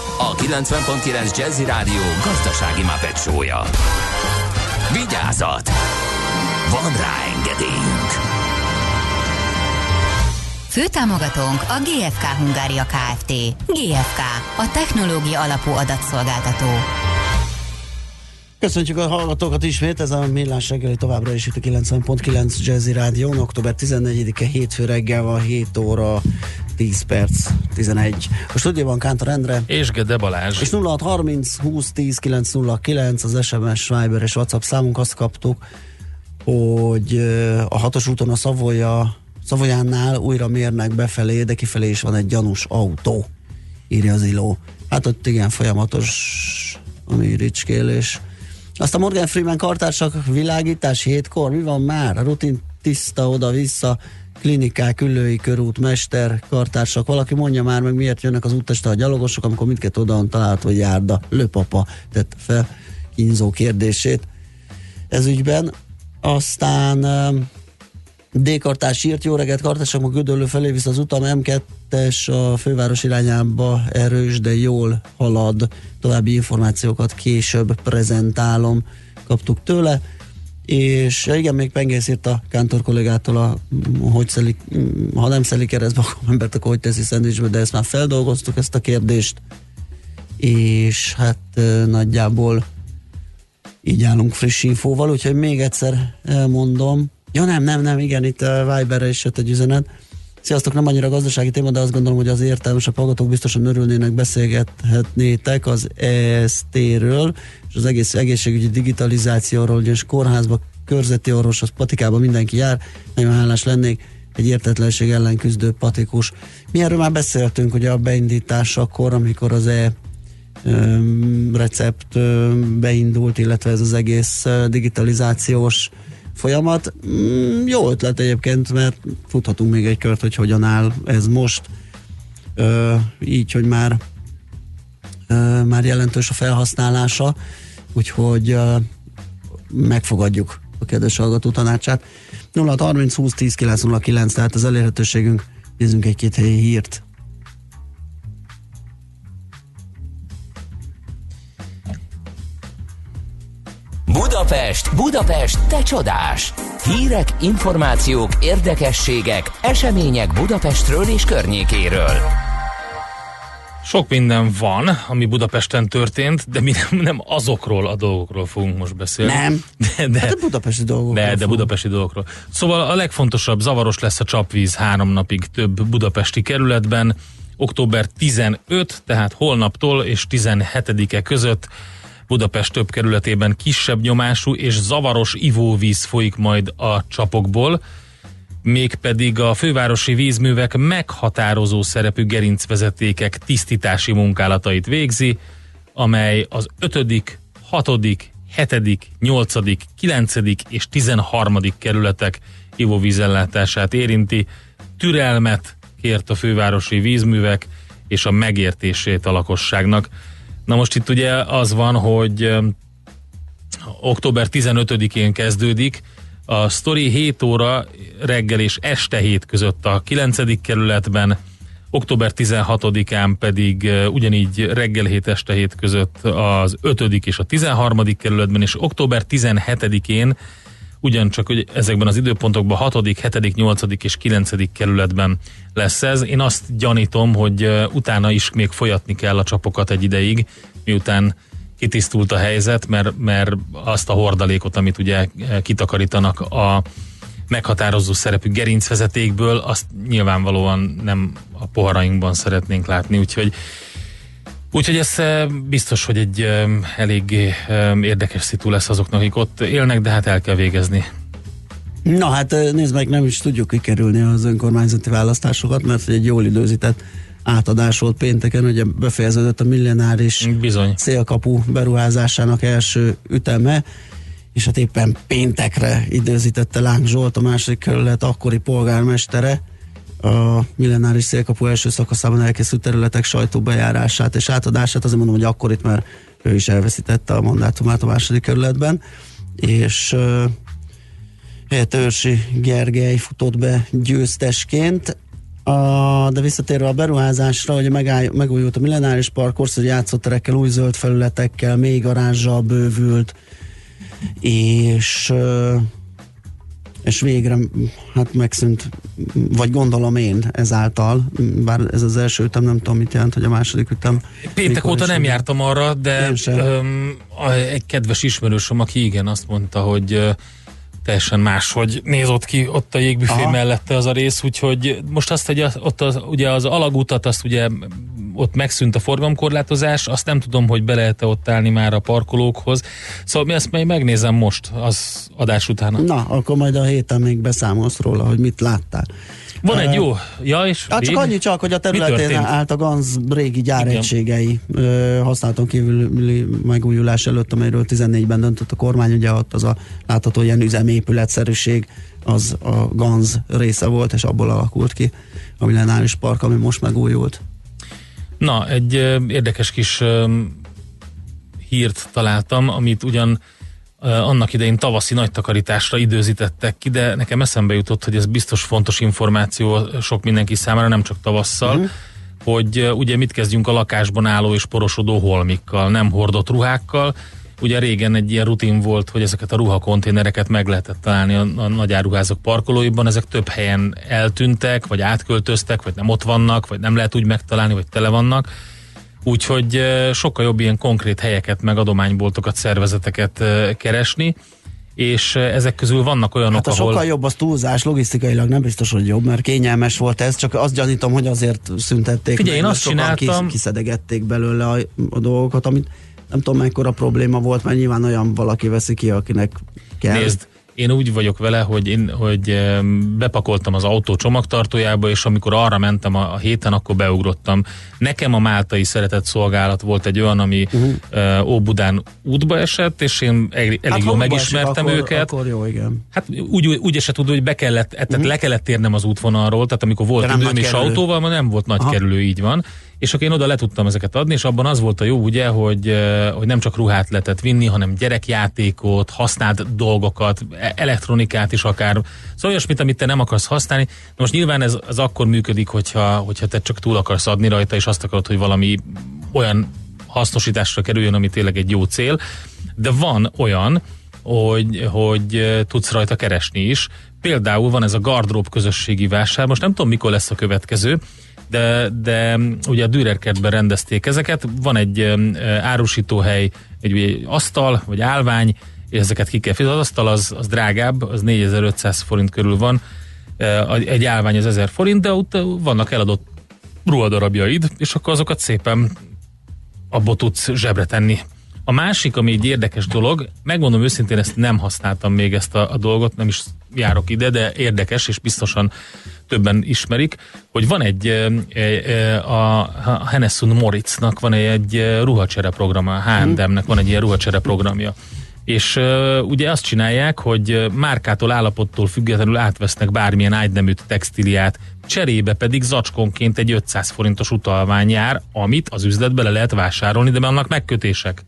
S9: a 90.9 Jazzy Rádió gazdasági mapetsója. Vigyázat! Van rá engedélyünk!
S10: Főtámogatónk a GFK Hungária Kft. GFK, a technológia alapú adatszolgáltató.
S1: Köszöntjük a hallgatókat ismét, ez a Millás reggeli továbbra is itt a 90.9 Jazzy Rádió, október 14-e hétfő reggel van 7 óra 10 perc, 11. A stúdióban Kántor Endre.
S2: És Gede Balázs.
S1: És 0630 20 10 909 az SMS, Viber és WhatsApp számunk azt kaptuk, hogy a hatos úton a Szavolya, Szavolyánnál újra mérnek befelé, de kifelé is van egy gyanús autó, írja az Iló. Hát ott igen, folyamatos a ricskélés. Azt a Morgan Freeman kartársak világítás hétkor, mi van már? A rutin tiszta oda-vissza, klinikák, ülői körút, mester, kartársak. Valaki mondja már meg, miért jönnek az útteste a gyalogosok, amikor mindkét oldalon található járda. Lőpapa tett fel kínzó kérdését ez ügyben. Aztán D-kartás írt, jó reggelt kartások, a Gödöllő felé visz az utam, M2-es a főváros irányába erős, de jól halad. További információkat később prezentálom, kaptuk tőle. És igen, még Pengész a kántor kollégától, a, hogy szelik, ha nem szelik keresztbe, akkor embert, akkor hogy teszi szendvicsbe, de ezt már feldolgoztuk, ezt a kérdést. És hát nagyjából így állunk friss infóval, úgyhogy még egyszer elmondom. Ja nem, nem, nem, igen, itt a Viberre is jött egy üzenet. Sziasztok, nem annyira gazdasági téma, de azt gondolom, hogy az értelmesebb hallgatók biztosan örülnének, beszélgethetnétek az EST-ről, és az egész egészségügyi digitalizációról, ugyanis kórházba, körzeti orvos, az patikában mindenki jár, nagyon hálás lennék, egy értetlenség ellen küzdő patikus. Mi erről már beszéltünk, ugye a beindításakor, amikor az e recept beindult, illetve ez az egész digitalizációs folyamat. Mm, jó ötlet egyébként, mert futhatunk még egy kört, hogy hogyan áll ez most. Így, hogy már már jelentős a felhasználása, úgyhogy megfogadjuk a kedves hallgató tanácsát. 0 30 20 10 909, tehát az elérhetőségünk. Nézzünk egy-két helyi hírt.
S3: Budapest, Budapest, te csodás! Hírek, információk, érdekességek, események Budapestről és környékéről.
S2: Sok minden van, ami Budapesten történt, de mi nem, nem azokról a dolgokról fogunk most beszélni.
S1: Nem,
S2: de, de,
S1: hát a budapesti dolgokról.
S2: De, de budapesti dolgokról. Szóval a legfontosabb, zavaros lesz a csapvíz három napig több budapesti kerületben, október 15, tehát holnaptól és 17-e között Budapest több kerületében kisebb nyomású és zavaros ivóvíz folyik majd a csapokból, mégpedig a fővárosi vízművek meghatározó szerepű gerincvezetékek tisztítási munkálatait végzi, amely az 5., 6., 7., 8., 9. és 13. kerületek ivóvízellátását érinti. Türelmet kért a fővárosi vízművek és a megértését a lakosságnak. Na most itt ugye az van, hogy október 15-én kezdődik, a sztori 7 óra reggel és este 7 között a 9. kerületben, október 16-án pedig ugyanígy reggel 7 este 7 között az 5. és a 13. kerületben, és október 17-én ugyancsak hogy ezekben az időpontokban 6., 7., 8. és 9. kerületben lesz ez. Én azt gyanítom, hogy utána is még folyatni kell a csapokat egy ideig, miután kitisztult a helyzet, mert, mert azt a hordalékot, amit ugye kitakarítanak a meghatározó szerepű gerincvezetékből, azt nyilvánvalóan nem a poharainkban szeretnénk látni, úgyhogy Úgyhogy ez biztos, hogy egy elég érdekes szitu lesz azoknak, akik ott élnek, de hát el kell végezni.
S1: Na hát nézd meg, nem is tudjuk kikerülni az önkormányzati választásokat, mert egy jól időzített átadás volt pénteken, ugye befejeződött a millenáris
S2: Bizony.
S1: szélkapu beruházásának első üteme, és hát éppen péntekre időzítette Láng Zsolt, a második kerület akkori polgármestere, a millenáris szélkapu első szakaszában elkészült területek sajtóbejárását és átadását, azért mondom, hogy akkor itt már ő is elveszítette a mandátumát a második kerületben, és uh, Őrsi Gergely futott be győztesként, a, de visszatérve a beruházásra, hogy megáll, megújult a millenáris park, korszerű játszóterekkel, új zöld felületekkel, még garázsal bővült, és uh, és végre hát megszűnt, vagy gondolom én ezáltal, bár ez az első ütem, nem tudom mit jelent, hogy a második ütem.
S2: Péntek óta nem jártam arra, de a- egy kedves ismerősöm, aki igen, azt mondta, hogy teljesen más, hogy néz ott ki ott a jégbüfé
S1: Aha.
S2: mellette az a rész, úgyhogy most azt, hogy az, ott az, ugye az alagutat, azt ugye ott megszűnt a forgalomkorlátozás, azt nem tudom, hogy be lehet ott állni már a parkolókhoz. Szóval mi ezt még megnézem most, az adás után.
S1: Na, akkor majd a héten még beszámolsz róla, hogy mit láttál.
S2: Van egy jó, ja és
S1: Hát csak annyi csak, hogy a területén állt a GANZ régi gyáregységei használaton kívüli megújulás előtt, amelyről 14-ben döntött a kormány, ugye ott az a látható ilyen üzemépületszerűség, az a GANZ része volt, és abból alakult ki a millenáris park, ami most megújult.
S2: Na, egy érdekes kis hírt találtam, amit ugyan annak idején tavaszi nagy takarításra időzítettek ki, de nekem eszembe jutott, hogy ez biztos fontos információ sok mindenki számára, nem csak tavasszal, uh-huh. hogy ugye mit kezdjünk a lakásban álló és porosodó holmikkal, nem hordott ruhákkal. Ugye régen egy ilyen rutin volt, hogy ezeket a ruhakonténereket meg lehetett találni a, a nagyáruházak parkolóiban, ezek több helyen eltűntek, vagy átköltöztek, vagy nem ott vannak, vagy nem lehet úgy megtalálni, vagy tele vannak. Úgyhogy eh, sokkal jobb ilyen konkrét helyeket, meg adományboltokat, szervezeteket eh, keresni, és eh, ezek közül vannak olyanok,
S1: Hát a
S2: ahol...
S1: sokkal jobb az túlzás, logisztikailag nem biztos, hogy jobb, mert kényelmes volt ez, csak azt gyanítom, hogy azért szüntették.
S2: Figyelj,
S1: meg,
S2: én azt csináltam-
S1: Kis, kiszedegették belőle a, a dolgokat, amit nem tudom mekkora probléma volt, mert nyilván olyan valaki veszi ki, akinek kell.
S2: Nézd, én úgy vagyok vele, hogy én hogy bepakoltam az autó csomagtartójába, és amikor arra mentem a, a héten, akkor beugrottam. Nekem a máltai szeretett szolgálat volt egy olyan, ami uh-huh. Óbudán útba esett, és én elég,
S1: hát,
S2: jól megismertem
S1: esik,
S2: őket.
S1: Akkor, akkor jó, igen.
S2: Hát úgy, úgy esett tudod, hogy be kellett, tehát uh-huh. le kellett térnem az útvonalról, tehát amikor volt időm és
S1: kerülő.
S2: autóval, ma nem volt nagy
S1: Aha.
S2: kerülő, így van. És akkor én oda le tudtam ezeket adni, és abban az volt a jó, ugye, hogy, hogy nem csak ruhát lehetett vinni, hanem gyerekjátékot, használt dolgokat, e- elektronikát is akár. Szóval olyasmit, amit te nem akarsz használni. Na most nyilván ez az akkor működik, hogyha, hogyha te csak túl akarsz adni rajta, és azt akarod, hogy valami olyan hasznosításra kerüljön, ami tényleg egy jó cél. De van olyan, hogy, hogy tudsz rajta keresni is. Például van ez a gardrób közösségi vásár, most nem tudom mikor lesz a következő, de, de mm, ugye a Dürerkertben rendezték ezeket, van egy em, eh, árusítóhely, egy, asztal, vagy állvány, és ezeket ki kell fizetni. Az asztal az, az drágább, az 4500 forint körül van, Eh, egy állvány az 1000 forint, de ott eh, vannak eladott ruhadarabjaid, és akkor azokat szépen abból tudsz zsebre tenni. A másik, ami egy érdekes dolog, megmondom őszintén, ezt nem használtam még ezt a, a dolgot, nem is járok ide, de érdekes, és biztosan többen ismerik, hogy van egy, a Hennessun Moritznak van egy ruhacsere programja, a H&M-nek van egy ilyen ruhacsere programja. És uh, ugye azt csinálják, hogy márkától, állapottól függetlenül átvesznek bármilyen ágyneműt, textiliát, cserébe pedig zacskónként egy 500 forintos utalvány jár, amit az üzletbe le lehet vásárolni, de annak megkötések.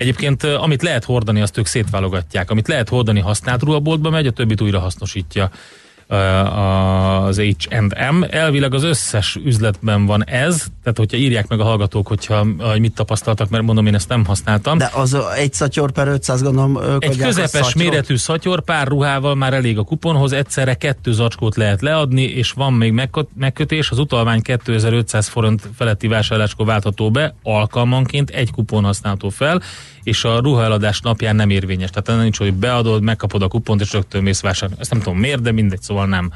S2: Egyébként amit lehet hordani, azt ők szétválogatják. Amit lehet hordani, használt ruhaboltba megy, a többit újra hasznosítja az H&M. Elvileg az összes üzletben van ez, tehát hogyha írják meg a hallgatók, hogyha hogy mit tapasztaltak, mert mondom, én ezt nem használtam.
S1: De az egy szatyor per 500, gondolom,
S2: Egy közepes méretű szatyor pár ruhával már elég a kuponhoz, egyszerre kettő zacskót lehet leadni, és van még megkö- megkötés, az utalvány 2500 forint feletti vásárláskor váltható be, alkalmanként egy kupon használható fel, és a ruhaeladás napján nem érvényes. Tehát nincs, hogy beadod, megkapod a kupont, és rögtön mész vásárolni. Ezt nem tudom miért, de mindegy, szóval nem.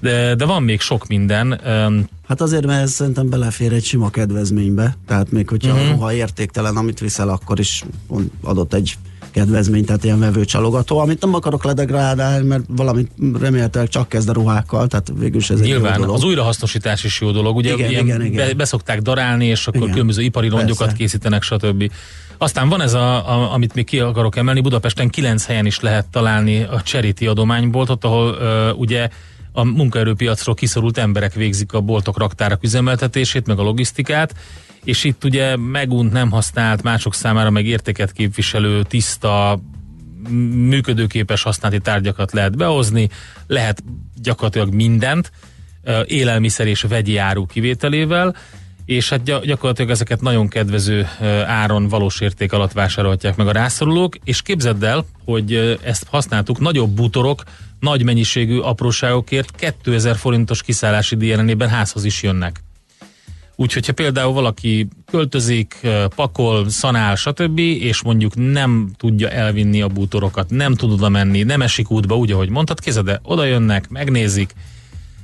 S2: De, de van még sok minden.
S1: Hát azért, mert ez szerintem belefér egy sima kedvezménybe, tehát még hogyha
S2: Mhm.
S1: uh-huh. a ruha értéktelen, amit viszel, akkor is adott egy kedvezmény, tehát ilyen vevőcsalogató, amit nem akarok ledegradálni, mert valamit remélhetőleg csak kezd a ruhákkal, tehát végül is ez egy
S2: Nyilván
S1: jó dolog.
S2: az újrahasznosítás is jó dolog, ugye
S1: Igen,
S2: ilyen
S1: igen, igen.
S2: Be, beszokták darálni, és akkor
S1: Igen.
S2: különböző ipari rongyokat készítenek, stb. Aztán van ez, a, a, amit még ki akarok emelni, Budapesten kilenc helyen is lehet találni a Charity adományboltot, ahol ö, ugye a munkaerőpiacról kiszorult emberek végzik a boltok, raktárak üzemeltetését, meg a logisztikát, és itt ugye megunt, nem használt, mások számára meg értéket képviselő, tiszta, működőképes használati tárgyakat lehet behozni, lehet gyakorlatilag mindent, élelmiszer és vegyi áru kivételével, és hát gy- gyakorlatilag ezeket nagyon kedvező áron valós érték alatt vásárolhatják meg a rászorulók, és képzeld el, hogy ezt használtuk, nagyobb bútorok, nagy mennyiségű apróságokért 2000 forintos kiszállási díjelenében házhoz is jönnek. Úgyhogy ha például valaki költözik, pakol, szanál, stb., és mondjuk nem tudja elvinni a bútorokat, nem tud oda menni, nem esik útba, úgy, ahogy mondtad, kézede, oda jönnek, megnézik,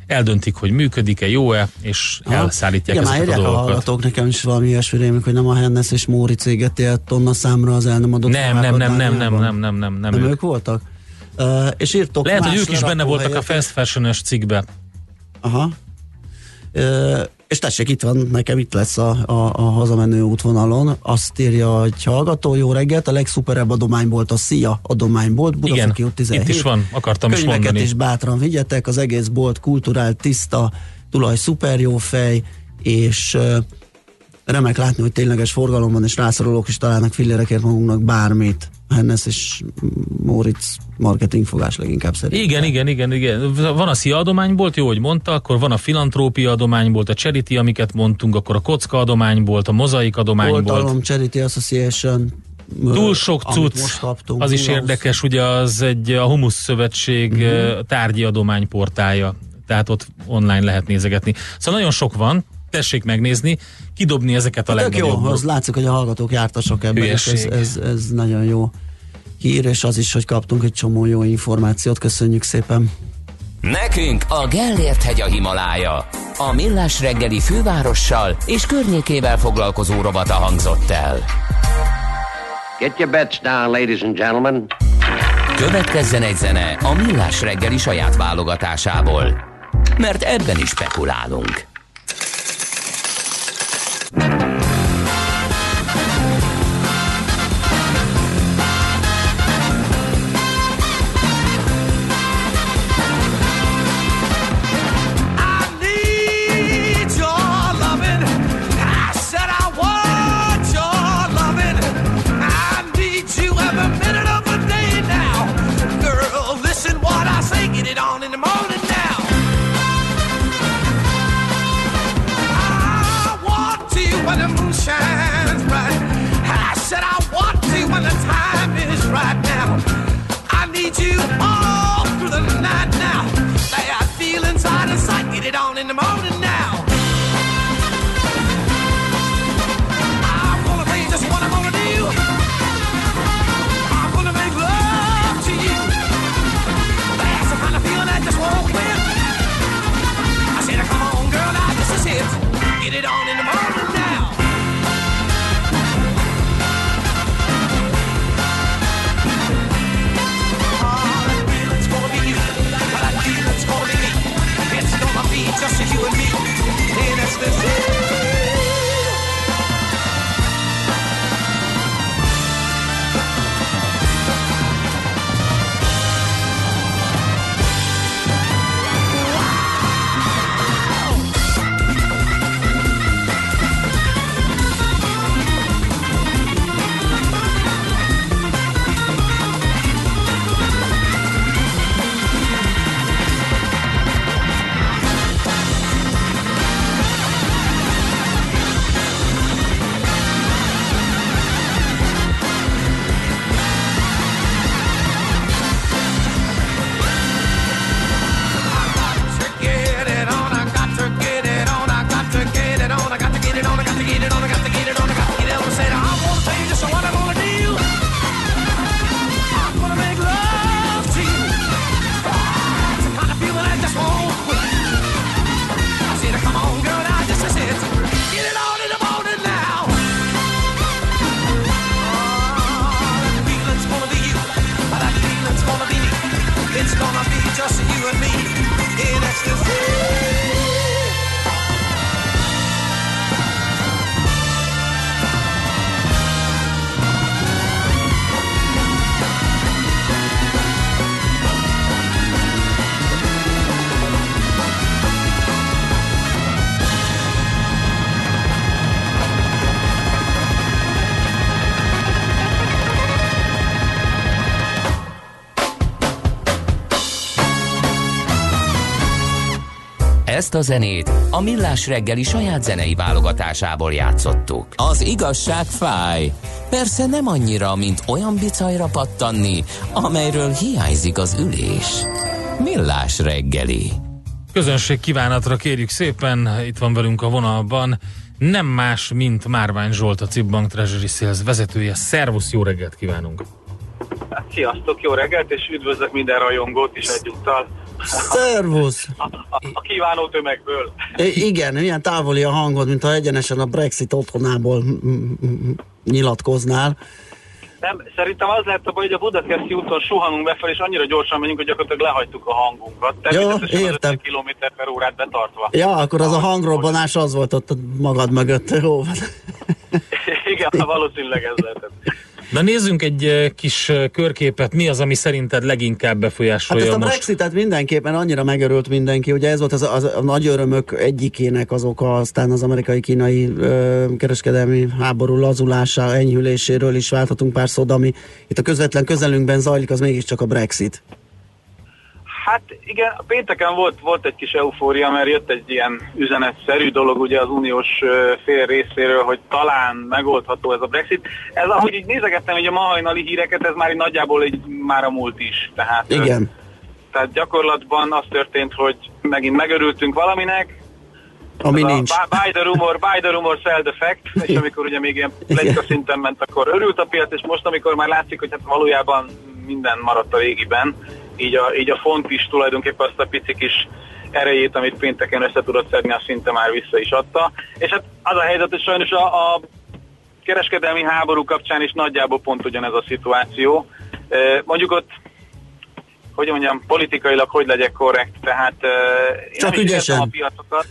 S2: eldöntik, hogy működik-e, jó-e, és
S1: Aha.
S2: elszállítják
S1: Igen, már
S2: ezeket a
S1: írják a
S2: dolgokat.
S1: hallgatók, nekem is valami ilyesmi rémlik, hogy nem a Hennes és Móri céget élt tonna számra az el nem adott
S2: Nem, nem, nem, nem, nem, nem, nem, nem, nem,
S1: Nem
S2: ők.
S1: ők voltak? Uh, és írtok
S2: Lehet, hogy ők is benne voltak a
S1: lerakóhelyeket.
S2: fast fashion cikkben.
S1: Aha. Uh, és tessék, itt van, nekem itt lesz a, a, a hazamenő útvonalon. Azt írja, hogy hallgató, jó reggelt, a legszuperebb adománybolt a Szia adománybolt, Budafaki
S2: Igen,
S1: út 17.
S2: itt is van, akartam is
S1: Könyveket
S2: mondani.
S1: is bátran vigyetek, az egész bolt kulturált, tiszta, tulaj szuper jó fej, és uh, remek látni, hogy tényleges forgalomban és rászorulók is találnak fillérekért magunknak bármit. Hennes és Moritz marketingfogás leginkább szerint.
S2: Igen, igen, igen, igen. Van a szia adománybolt, jó, hogy mondta, akkor van a filantrópia adománybolt, a charity, amiket mondtunk, akkor a kocka adománybolt, a mozaik adománybolt.
S1: Oltalom Charity Association.
S2: Túl sok cucc,
S1: kaptunk,
S2: az is érdekes, ugye az egy a Humus Szövetség uh-huh. tárgyi adományportája, tehát ott online lehet nézegetni. Szóval nagyon sok van, tessék megnézni, kidobni ezeket a
S1: Hát
S2: legnagyobb.
S1: jó, az látszik, hogy a hallgatók jártasak ebben, és ez, ez, ez nagyon jó hír, és az is, hogy kaptunk egy csomó jó információt, köszönjük szépen.
S3: Nekünk a Gellért hegy a Himalája. A millás reggeli fővárossal és környékével foglalkozó rovata hangzott el.
S11: Get your bets down, ladies and gentlemen.
S3: Következzen egy zene a millás reggeli saját válogatásából. Mert ebben is spekulálunk.
S12: it on in the morning now. I wanna just what I wanna do. I wanna make love to you. That's the kind of feeling I just. I said, come on, girl, now this is it. Get it on in the morning now. this.
S3: Ezt a zenét a Millás reggeli saját zenei válogatásából játszottuk. Az igazság fáj. Persze nem annyira, mint olyan bicajra pattanni, amelyről hiányzik az ülés. Millás reggeli.
S2: Közönség kívánatra kérjük szépen, itt van velünk a vonalban, nem más, mint Márvány Zsolt, a Cibbank Treasury Sales vezetője. Szervusz, jó reggelt kívánunk!
S13: Sziasztok, jó reggelt, és üdvözlök minden rajongót is egyúttal.
S1: Szervusz!
S13: A kívánó tömegből.
S1: I- igen, milyen távoli a hangod, mintha egyenesen a Brexit otthonából nyilatkoznál.
S13: Nem, szerintem az lehet a baj, hogy a Budapesti úton suhanunk befelé, és annyira gyorsan megyünk, hogy gyakorlatilag lehagytuk a hangunkat. Természetesen az
S1: értem.
S13: 50 km per órát betartva.
S1: Ja, akkor az a hangrobbanás az volt ott magad mögött. Jó.
S13: Igen, valószínűleg ez lehetett.
S2: Na nézzünk egy eh, kis eh, körképet, mi az, ami szerinted leginkább
S1: Hát
S2: befolyásolja
S1: ezt a
S2: most?
S1: Brexitet mindenképpen annyira megörült mindenki, ugye ez volt az, az a nagy örömök egyikének az oka, aztán az amerikai-kínai ö, kereskedelmi háború lazulása, enyhüléséről is válthatunk pár szót, ami itt a közvetlen közelünkben zajlik, az mégiscsak a Brexit.
S13: Hát igen, pénteken volt, volt egy kis eufória, mert jött egy ilyen üzenetszerű dolog ugye az uniós fél részéről, hogy talán megoldható ez a Brexit. Ez ahogy így nézegettem így a ma hajnali híreket, ez már így nagyjából így már a múlt is. Tehát,
S1: Igen.
S13: tehát gyakorlatban az történt, hogy megint megörültünk valaminek,
S1: Ami
S13: Ez
S1: nincs.
S13: A, buy the rumor, buy the rumor, sell the fact, és amikor ugye még ilyen pletyka szinten ment, akkor örült a piac, és most, amikor már látszik, hogy hát valójában minden maradt a régiben, így a, így a font is tulajdonképpen azt a pici kis erejét, amit pénteken össze tudott szedni, azt szinte már vissza is adta. És hát az a helyzet, hogy sajnos a, a kereskedelmi háború kapcsán is nagyjából pont ugyanez a szituáció. Mondjuk ott hogy mondjam, politikailag hogy legyek korrekt, tehát uh, én
S1: Csak
S13: nem is
S1: ügyesen.
S13: értem a piacokat.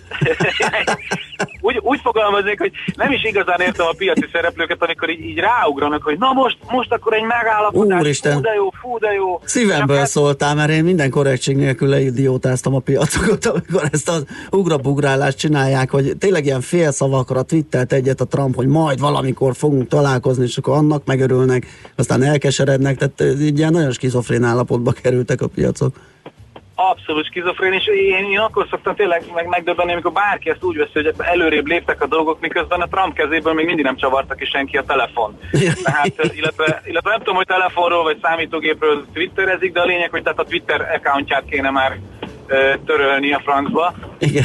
S13: úgy, úgy fogalmaznék, hogy nem is igazán értem a piaci szereplőket, amikor így, így ráugranak, hogy na most, most akkor egy megállapodás,
S1: Úristen.
S13: fú de jó, fú de jó.
S1: Szívemből
S13: Csak
S1: szóltál, mert én minden korrektség nélkül leidiótáztam a piacokat, amikor ezt az ugrabugrálást csinálják, hogy tényleg ilyen félszavakra twittelt egyet a Trump, hogy majd valamikor fogunk találkozni, és akkor annak megörülnek, aztán elkeserednek, tehát ez így ilyen nagyon skizofrén állapotba kerültek a piacok.
S13: Abszolút skizofrén, és én, én akkor szoktam tényleg meg, megdöbbenni, amikor bárki ezt úgy veszi, hogy előrébb léptek a dolgok, miközben a Trump kezéből még mindig nem csavarta ki senki a telefon. Tehát, illetve, illetve nem tudom, hogy telefonról vagy számítógépről twitterezik, de a lényeg, hogy tehát a Twitter accountját kéne már törölni a francba.
S1: Igen.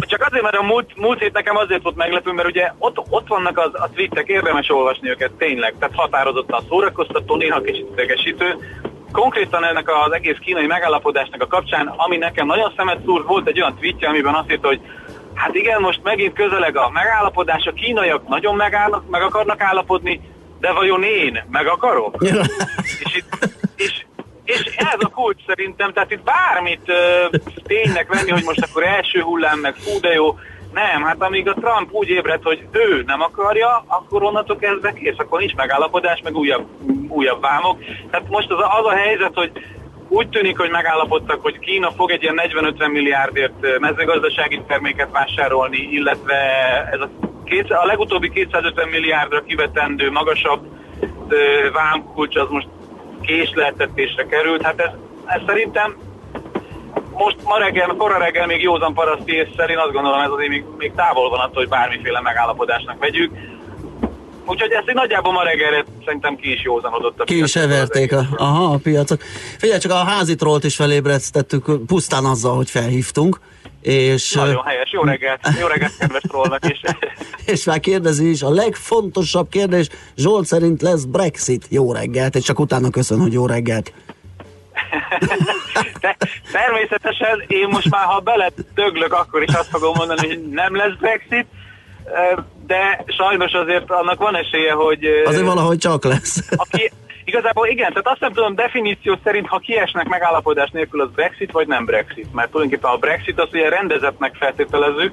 S13: Csak azért, mert a múlt, múlt hét nekem azért volt meglepő, mert ugye ott, ott vannak az, a tweetek, érdemes olvasni őket tényleg, tehát határozottan szórakoztató, néha kicsit idegesítő. Konkrétan ennek az egész kínai megállapodásnak a kapcsán, ami nekem nagyon szemet szúrt, volt egy olyan tweetje, amiben azt írta, hogy hát igen, most megint közeleg a megállapodás, a kínaiak nagyon megállnak, meg akarnak állapodni, de vajon én meg akarok? és, itt, és, és ez a kulcs szerintem, tehát itt bármit uh, ténynek venni, hogy most akkor első hullám, meg fú de jó, nem, hát amíg a Trump úgy ébred, hogy ő nem akarja, akkor onnantól kezdve kész, akkor nincs megállapodás, meg újabb, újabb vámok. Tehát most az a, az a helyzet, hogy úgy tűnik, hogy megállapodtak, hogy Kína fog egy ilyen 40-50 milliárdért ö, mezőgazdasági terméket vásárolni, illetve ez a, két, a legutóbbi 250 milliárdra kivetendő magasabb ö, vámkulcs az most késleltetésre került. Hát ez, ez szerintem most ma reggel, kora reggel még józan paraszti észszer, én azt gondolom ez azért még, még távol van attól, hogy bármiféle megállapodásnak vegyük. Úgyhogy ezt így nagyjából ma reggelre szerintem ki is józanodott a
S1: Ki is everték a, aha, a piacok. Figyelj, csak a házi trollt is felébresztettük pusztán azzal, hogy felhívtunk. És,
S13: Nagyon helyes, jó reggelt, jó reggelt kedves trollnak is.
S1: és már kérdezi is, a legfontosabb kérdés, Zsolt szerint lesz Brexit. Jó reggelt, és csak utána köszön, hogy jó reggelt.
S13: De természetesen én most már, ha bele döglök, akkor is azt fogom mondani, hogy nem lesz Brexit, de sajnos azért annak van esélye, hogy...
S1: Azért valahogy csak lesz.
S13: Aki, igazából igen, tehát azt nem tudom definíció szerint, ha kiesnek megállapodás nélkül, az Brexit vagy nem Brexit, mert tulajdonképpen a Brexit az ugye rendezettnek feltételezzük,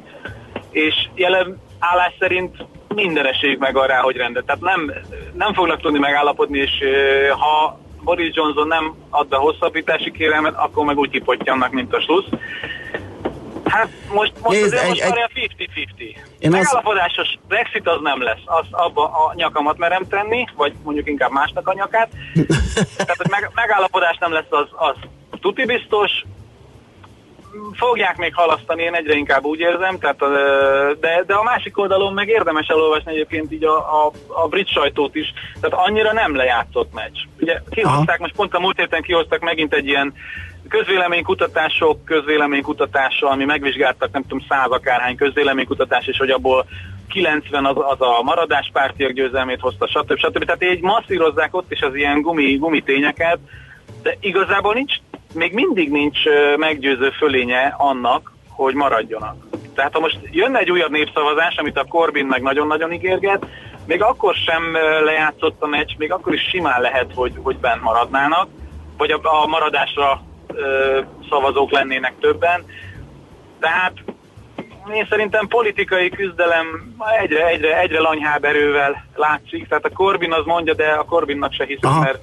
S13: és jelen állás szerint minden esélyük meg arra, hogy rendet. Tehát nem, nem fognak tudni megállapodni, és ha Boris Johnson nem ad be hosszabbítási kérelmet, akkor meg úgy kipottyannak, mint a slusz. Hát most, most
S1: Nézd,
S13: azért
S1: egy-
S13: most
S1: egy-
S13: már ilyen 50-50.
S1: Én azt-
S13: Megállapodásos Brexit az nem lesz. Az abba a nyakamat merem tenni, vagy mondjuk inkább másnak a nyakát. Tehát, hogy meg, megállapodás nem lesz, az, az tuti biztos. Fogják még halasztani, én egyre inkább úgy érzem, tehát, de, de a másik oldalon meg érdemes elolvasni egyébként így a, a, a brit sajtót is, tehát annyira nem lejátszott meccs. Ugye kihozták, most pont a múlt héten kihoztak megint egy ilyen közvéleménykutatások, közvéleménykutatása, ami megvizsgáltak nem tudom száz akárhány közvéleménykutatás, és hogy abból 90 az, az a maradás pártiak győzelmét hozta, stb. stb. Tehát így masszírozzák ott is az ilyen gumi, gumi tényeket, de igazából nincs, még mindig nincs meggyőző fölénye annak, hogy maradjonak. Tehát ha most jönne egy újabb népszavazás, amit a Corbyn meg nagyon-nagyon ígérget, még akkor sem lejátszott a meccs, még akkor is simán lehet, hogy, hogy bent maradnának, vagy a, a maradásra ö, szavazók lennének többen. Tehát én szerintem politikai küzdelem egyre, egyre, egyre lanyhább erővel látszik. Tehát a Corbyn az mondja, de a Corbynnak se hiszem,
S1: Aha.
S13: mert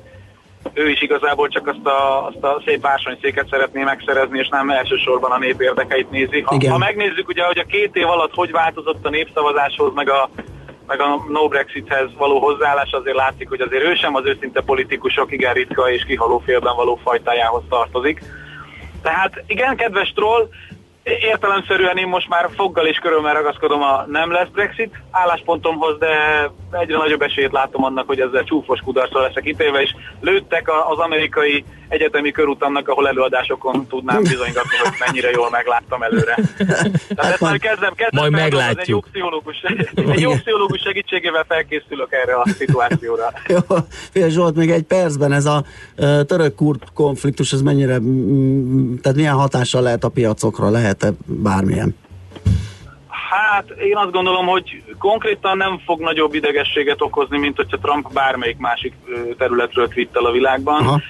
S13: ő is igazából csak azt a, azt a szép bársonyszéket szeretné megszerezni, és nem elsősorban a nép érdekeit nézi. Ha,
S1: Igen.
S13: ha megnézzük ugye, hogy a két év alatt hogy változott a népszavazáshoz, meg a, meg a no Brexithez való hozzáállás, azért látszik, hogy azért ő sem az őszinte politikusok igen ritka és kihaló félben való fajtájához tartozik. Tehát igen, kedves troll, értelemszerűen én most már foggal és körülmel ragaszkodom a nem lesz Brexit álláspontomhoz, de egyre nagyobb esélyt látom annak, hogy ezzel csúfos kudarcra leszek ítélve, és lőttek az amerikai egyetemi körutamnak, ahol előadásokon tudnám bizonygatni, hogy mennyire jól megláttam előre. Tehát ezt már kezdem, kezdem
S2: Majd
S13: feldolgozni,
S2: meglátjuk.
S13: Egy jó, pszichológus, egy jó pszichológus segítségével felkészülök erre a szituációra.
S1: Jó, Fél Zsolt, még egy percben ez a török-kurd konfliktus, ez mennyire, tehát milyen hatással lehet a piacokra, lehet-e bármilyen?
S13: Hát én azt gondolom, hogy konkrétan nem fog nagyobb idegességet okozni, mint hogyha Trump bármelyik másik területről twittel a világban.
S1: Aha.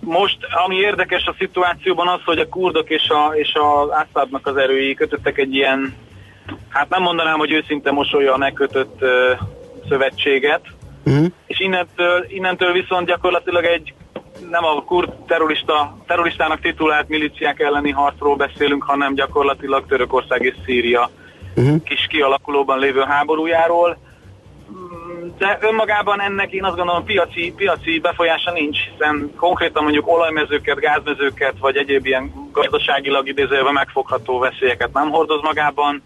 S13: Most, ami érdekes a szituációban az, hogy a kurdok és, a, és az Assadnak az erői kötöttek egy ilyen, hát nem mondanám, hogy őszinte mosolya megkötött ö, szövetséget,
S1: Uh-huh.
S13: és innentől, innentől viszont gyakorlatilag egy nem a kurd terrorista, terroristának titulált miliciák elleni harcról beszélünk, hanem gyakorlatilag Törökország és Szíria
S1: Uh-huh.
S13: kis kialakulóban lévő háborújáról. De önmagában ennek én azt gondolom piaci, piaci befolyása nincs, hiszen konkrétan mondjuk olajmezőket, gázmezőket, vagy egyéb ilyen gazdaságilag idézőjelben megfogható veszélyeket nem hordoz magában.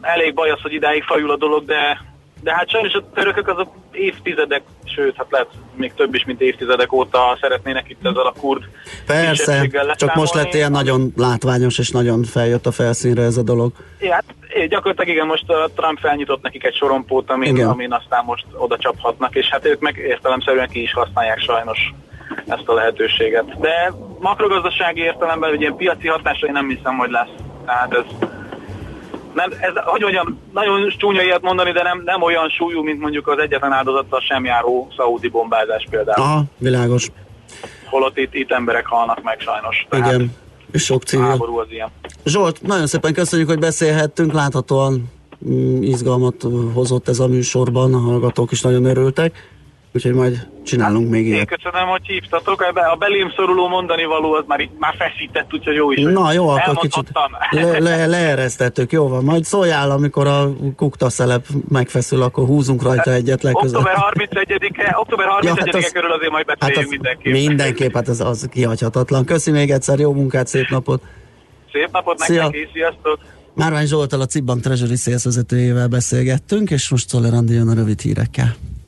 S13: Elég baj az, hogy idáig fajul a dolog, de, de hát sajnos a törökök azok évtizedek, sőt, hát lehet még több is, mint évtizedek óta szeretnének itt ezzel a kurd
S1: Persze, csak most lett ilyen nagyon látványos, és nagyon feljött a felszínre ez a dolog.
S13: Ja, hát gyakorlatilag igen, most a Trump felnyitott nekik egy sorompót, amin,
S1: Igen.
S13: amin aztán most oda csaphatnak, és hát ők meg értelemszerűen ki is használják sajnos ezt a lehetőséget. De makrogazdasági értelemben, hogy ilyen piaci hatásai nem hiszem, hogy lesz. Tehát ez, nem, ez, hogy mondjam, nagyon csúnya ilyet mondani, de nem, nem olyan súlyú, mint mondjuk az egyetlen áldozattal sem járó szaudi bombázás például.
S1: Aha, világos.
S13: Holott itt, itt emberek halnak meg sajnos. Tehát
S1: Igen, és sok civil.
S13: háború az ilyen.
S1: Zsolt, nagyon szépen köszönjük, hogy beszélhettünk, láthatóan mm, izgalmat hozott ez a műsorban, a hallgatók is nagyon örültek, úgyhogy majd csinálunk még
S13: Én
S1: ilyet.
S13: köszönöm, hogy hívtatok. A be- A belém szoruló mondani való az már, már feszített, úgyhogy jó is.
S1: Na jó, akkor kicsit le, le, leeresztettük, jó van. Majd szóljál, amikor a kukta szelep megfeszül, akkor húzunk rajta egyet legközelebb.
S13: Október 31-e, október 31-e
S1: hát az-
S13: körül azért majd
S1: Hát az
S13: mindenképp.
S1: mindenképp, hát az, az kihagyhatatlan. Köszi még egyszer, jó munkát, szép napot!
S13: Szép napot
S1: Szia.
S13: nektek is, sziasztok!
S1: Márvány Zsoltal a Cibbank Treasury Sales vezetőjével beszélgettünk, és most Czoller jön a rövid hírekkel.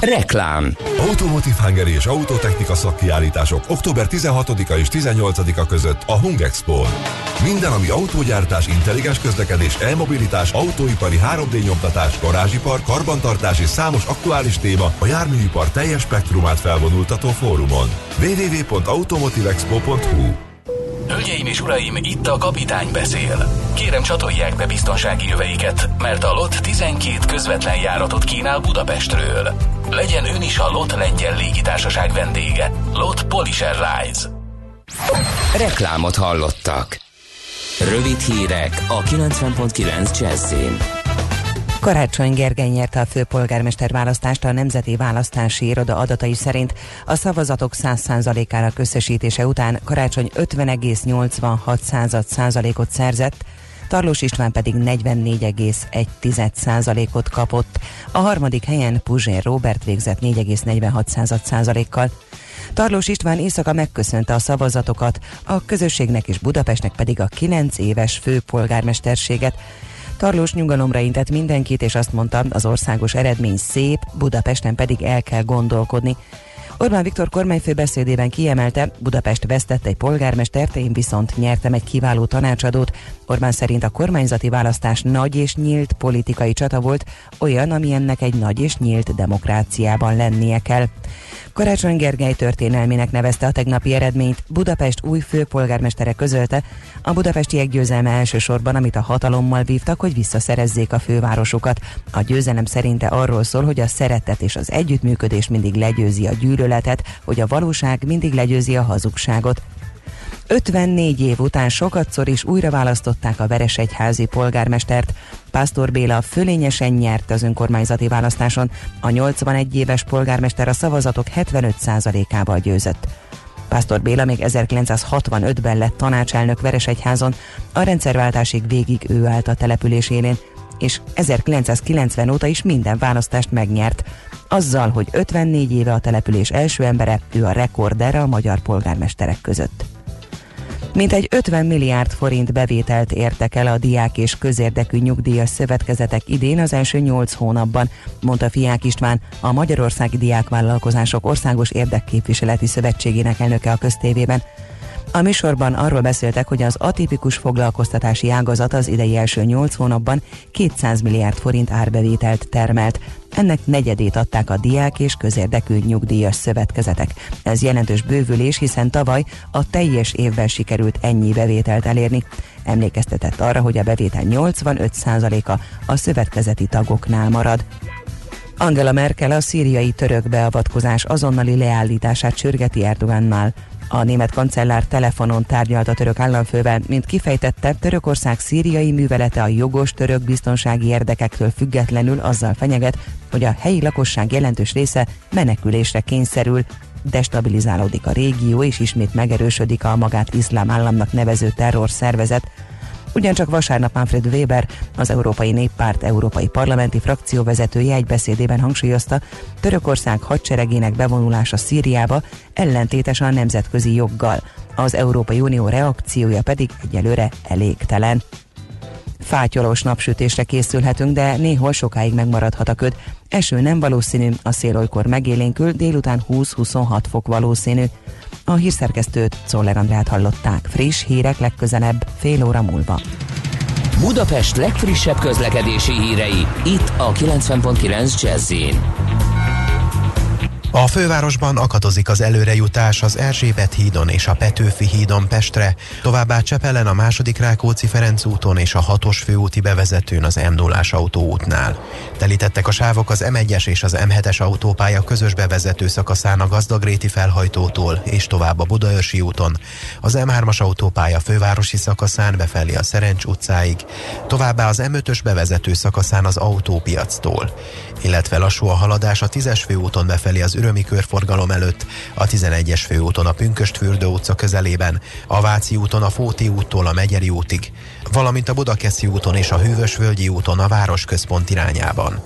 S3: Reklám
S14: Automotive Hungary és Autotechnika szakkiállítások október 16-a és 18-a között a Hung expo Minden, ami autógyártás, intelligens közlekedés, e-mobilitás, autóipari 3D nyomtatás, garázsipar, karbantartás és számos aktuális téma a járműipar teljes spektrumát felvonultató fórumon. www.automotivexpo.hu
S5: Hölgyeim és uraim, itt a kapitány beszél. Kérem csatolják be biztonsági jöveiket, mert a LOT 12 közvetlen járatot kínál Budapestről. Legyen ön is a LOT lengyel légitársaság vendége. LOT Polish Airlines.
S3: Reklámot hallottak. Rövid hírek a 90.9 Jazzin.
S7: Karácsony Gergely nyerte a főpolgármester választást a Nemzeti Választási Iroda adatai szerint. A szavazatok 100%-ára összesítése után Karácsony 50,86 százalékot szerzett, Tarlós István pedig 44,1%-ot kapott. A harmadik helyen Puzsér Robert végzett 4,46%-kal. Tarlós István éjszaka megköszönte a szavazatokat, a közösségnek és Budapestnek pedig a 9 éves főpolgármesterséget. Tarlós nyugalomra intett mindenkit, és azt mondta, az országos eredmény szép, Budapesten pedig el kell gondolkodni. Orbán Viktor kormányfő beszédében kiemelte, Budapest vesztett egy polgármestert, én viszont nyertem egy kiváló tanácsadót. Orbán szerint a kormányzati választás nagy és nyílt politikai csata volt, olyan, ami ennek egy nagy és nyílt demokráciában lennie kell. Karácsony Gergely történelmének nevezte a tegnapi eredményt. Budapest új főpolgármestere közölte, a budapestiek győzelme elsősorban, amit a hatalommal vívtak, hogy visszaszerezzék a fővárosukat. A győzelem szerinte arról szól, hogy a szeretet és az együttműködés mindig legyőzi a gyűlöletet, hogy a valóság mindig legyőzi a hazugságot. 54 év után sokatszor is újra választották a Veresegyházi polgármestert. Pásztor Béla fölényesen nyert az önkormányzati választáson, a 81 éves polgármester a szavazatok 75%-ával győzött. Pásztor Béla még 1965-ben lett tanácselnök Veresegyházon, a rendszerváltásig végig ő állt a településén, és 1990 óta is minden választást megnyert. Azzal, hogy 54 éve a település első embere, ő a rekorder a magyar polgármesterek között. Mintegy 50 milliárd forint bevételt értek el a diák és közérdekű nyugdíjas szövetkezetek idén az első 8 hónapban, mondta Fiák István, a Magyarországi Diákvállalkozások Országos Érdekképviseleti Szövetségének elnöke a köztévében. A műsorban arról beszéltek, hogy az atipikus foglalkoztatási ágazat az idei első 8 hónapban 200 milliárd forint árbevételt termelt. Ennek negyedét adták a diák és közérdekű nyugdíjas szövetkezetek. Ez jelentős bővülés, hiszen tavaly a teljes évben sikerült ennyi bevételt elérni. Emlékeztetett arra, hogy a bevétel 85%-a a szövetkezeti tagoknál marad. Angela Merkel a szíriai török beavatkozás azonnali leállítását sürgeti Erdogannal. A német kancellár telefonon tárgyalt a török államfővel, mint kifejtette, Törökország szíriai művelete a jogos török biztonsági érdekektől függetlenül azzal fenyeget, hogy a helyi lakosság jelentős része menekülésre kényszerül, destabilizálódik a régió, és ismét megerősödik a magát iszlám államnak nevező terrorszervezet, Ugyancsak vasárnap Manfred Weber, az Európai Néppárt Európai Parlamenti frakció vezetője egy beszédében hangsúlyozta, Törökország hadseregének bevonulása Szíriába ellentétes a nemzetközi joggal. Az Európai Unió reakciója pedig egyelőre elégtelen. Fátyolos napsütésre készülhetünk, de néhol sokáig megmaradhat a köd. Eső nem valószínű, a szél olykor megélénkül, délután 20-26 fok valószínű. A hírszerkesztőt Czoller Andrát hallották. Friss hírek legközelebb, fél óra múlva.
S3: Budapest legfrissebb közlekedési hírei, itt a 90.9 jazz
S15: a fővárosban akadozik az előrejutás az Erzsébet hídon és a Petőfi hídon Pestre, továbbá Csepelen a második Rákóczi Ferenc úton és a hatos főúti bevezetőn az m 0 autóútnál. Telítettek a sávok az M1-es és az M7-es autópálya közös bevezető szakaszán a Gazdagréti felhajtótól és tovább a Budaörsi úton, az M3-as autópálya fővárosi szakaszán befelé a Szerencs utcáig, továbbá az M5-ös bevezető szakaszán az autópiactól, illetve lassú a haladás a 10-es főúton befelé az Üröm Ürömi körforgalom előtt, a 11-es főúton a Pünköstfürdő utca közelében, a Váci úton a Fóti úttól a Megyeri útig, valamint a Budakeszi úton és a Hűvösvölgyi úton a városközpont irányában.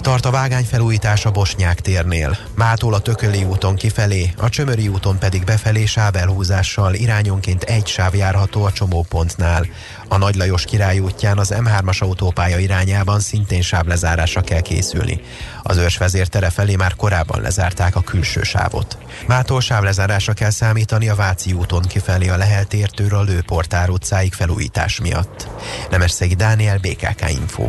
S15: Tart a vágányfelújítás a Bosnyák térnél, Mától a Tököli úton kifelé, a Csömöri úton pedig befelé sávelhúzással irányonként egy sáv járható a csomópontnál. A Nagy Lajos király útján az M3-as autópálya irányában szintén sávlezárásra kell készülni. Az őrsvezér tere felé már korábban lezárták a külső sávot. Mától sávlezárásra kell számítani a Váci úton kifelé a Lehel tértől a Lőportár utcáig felújítás miatt. Nemesszegi Dániel, BKK Info.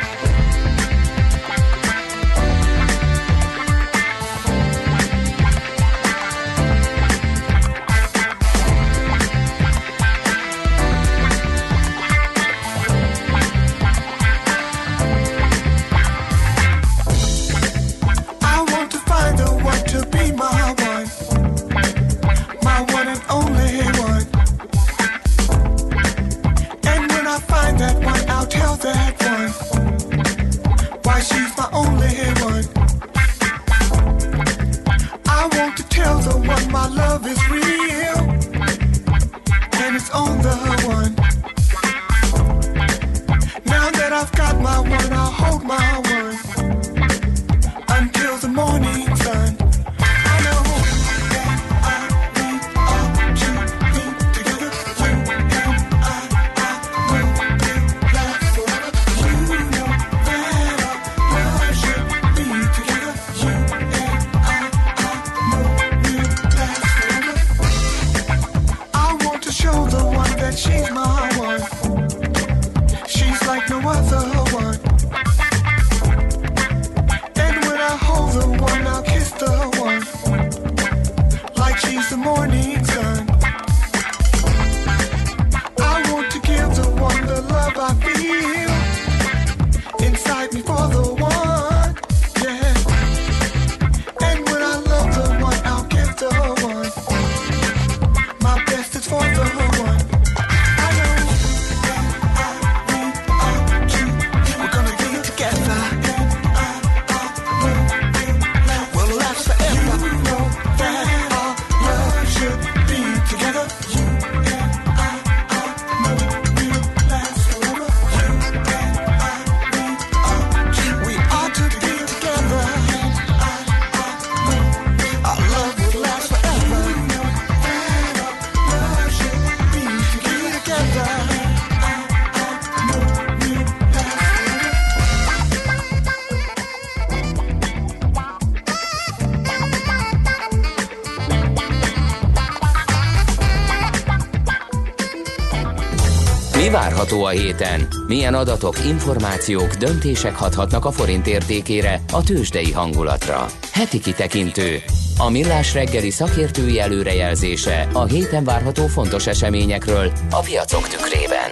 S16: Várható a héten? Milyen adatok, információk, döntések hathatnak a forint értékére, a tőzsdei hangulatra? Heti kitekintő. A millás reggeli szakértői előrejelzése a héten várható fontos eseményekről a piacok tükrében.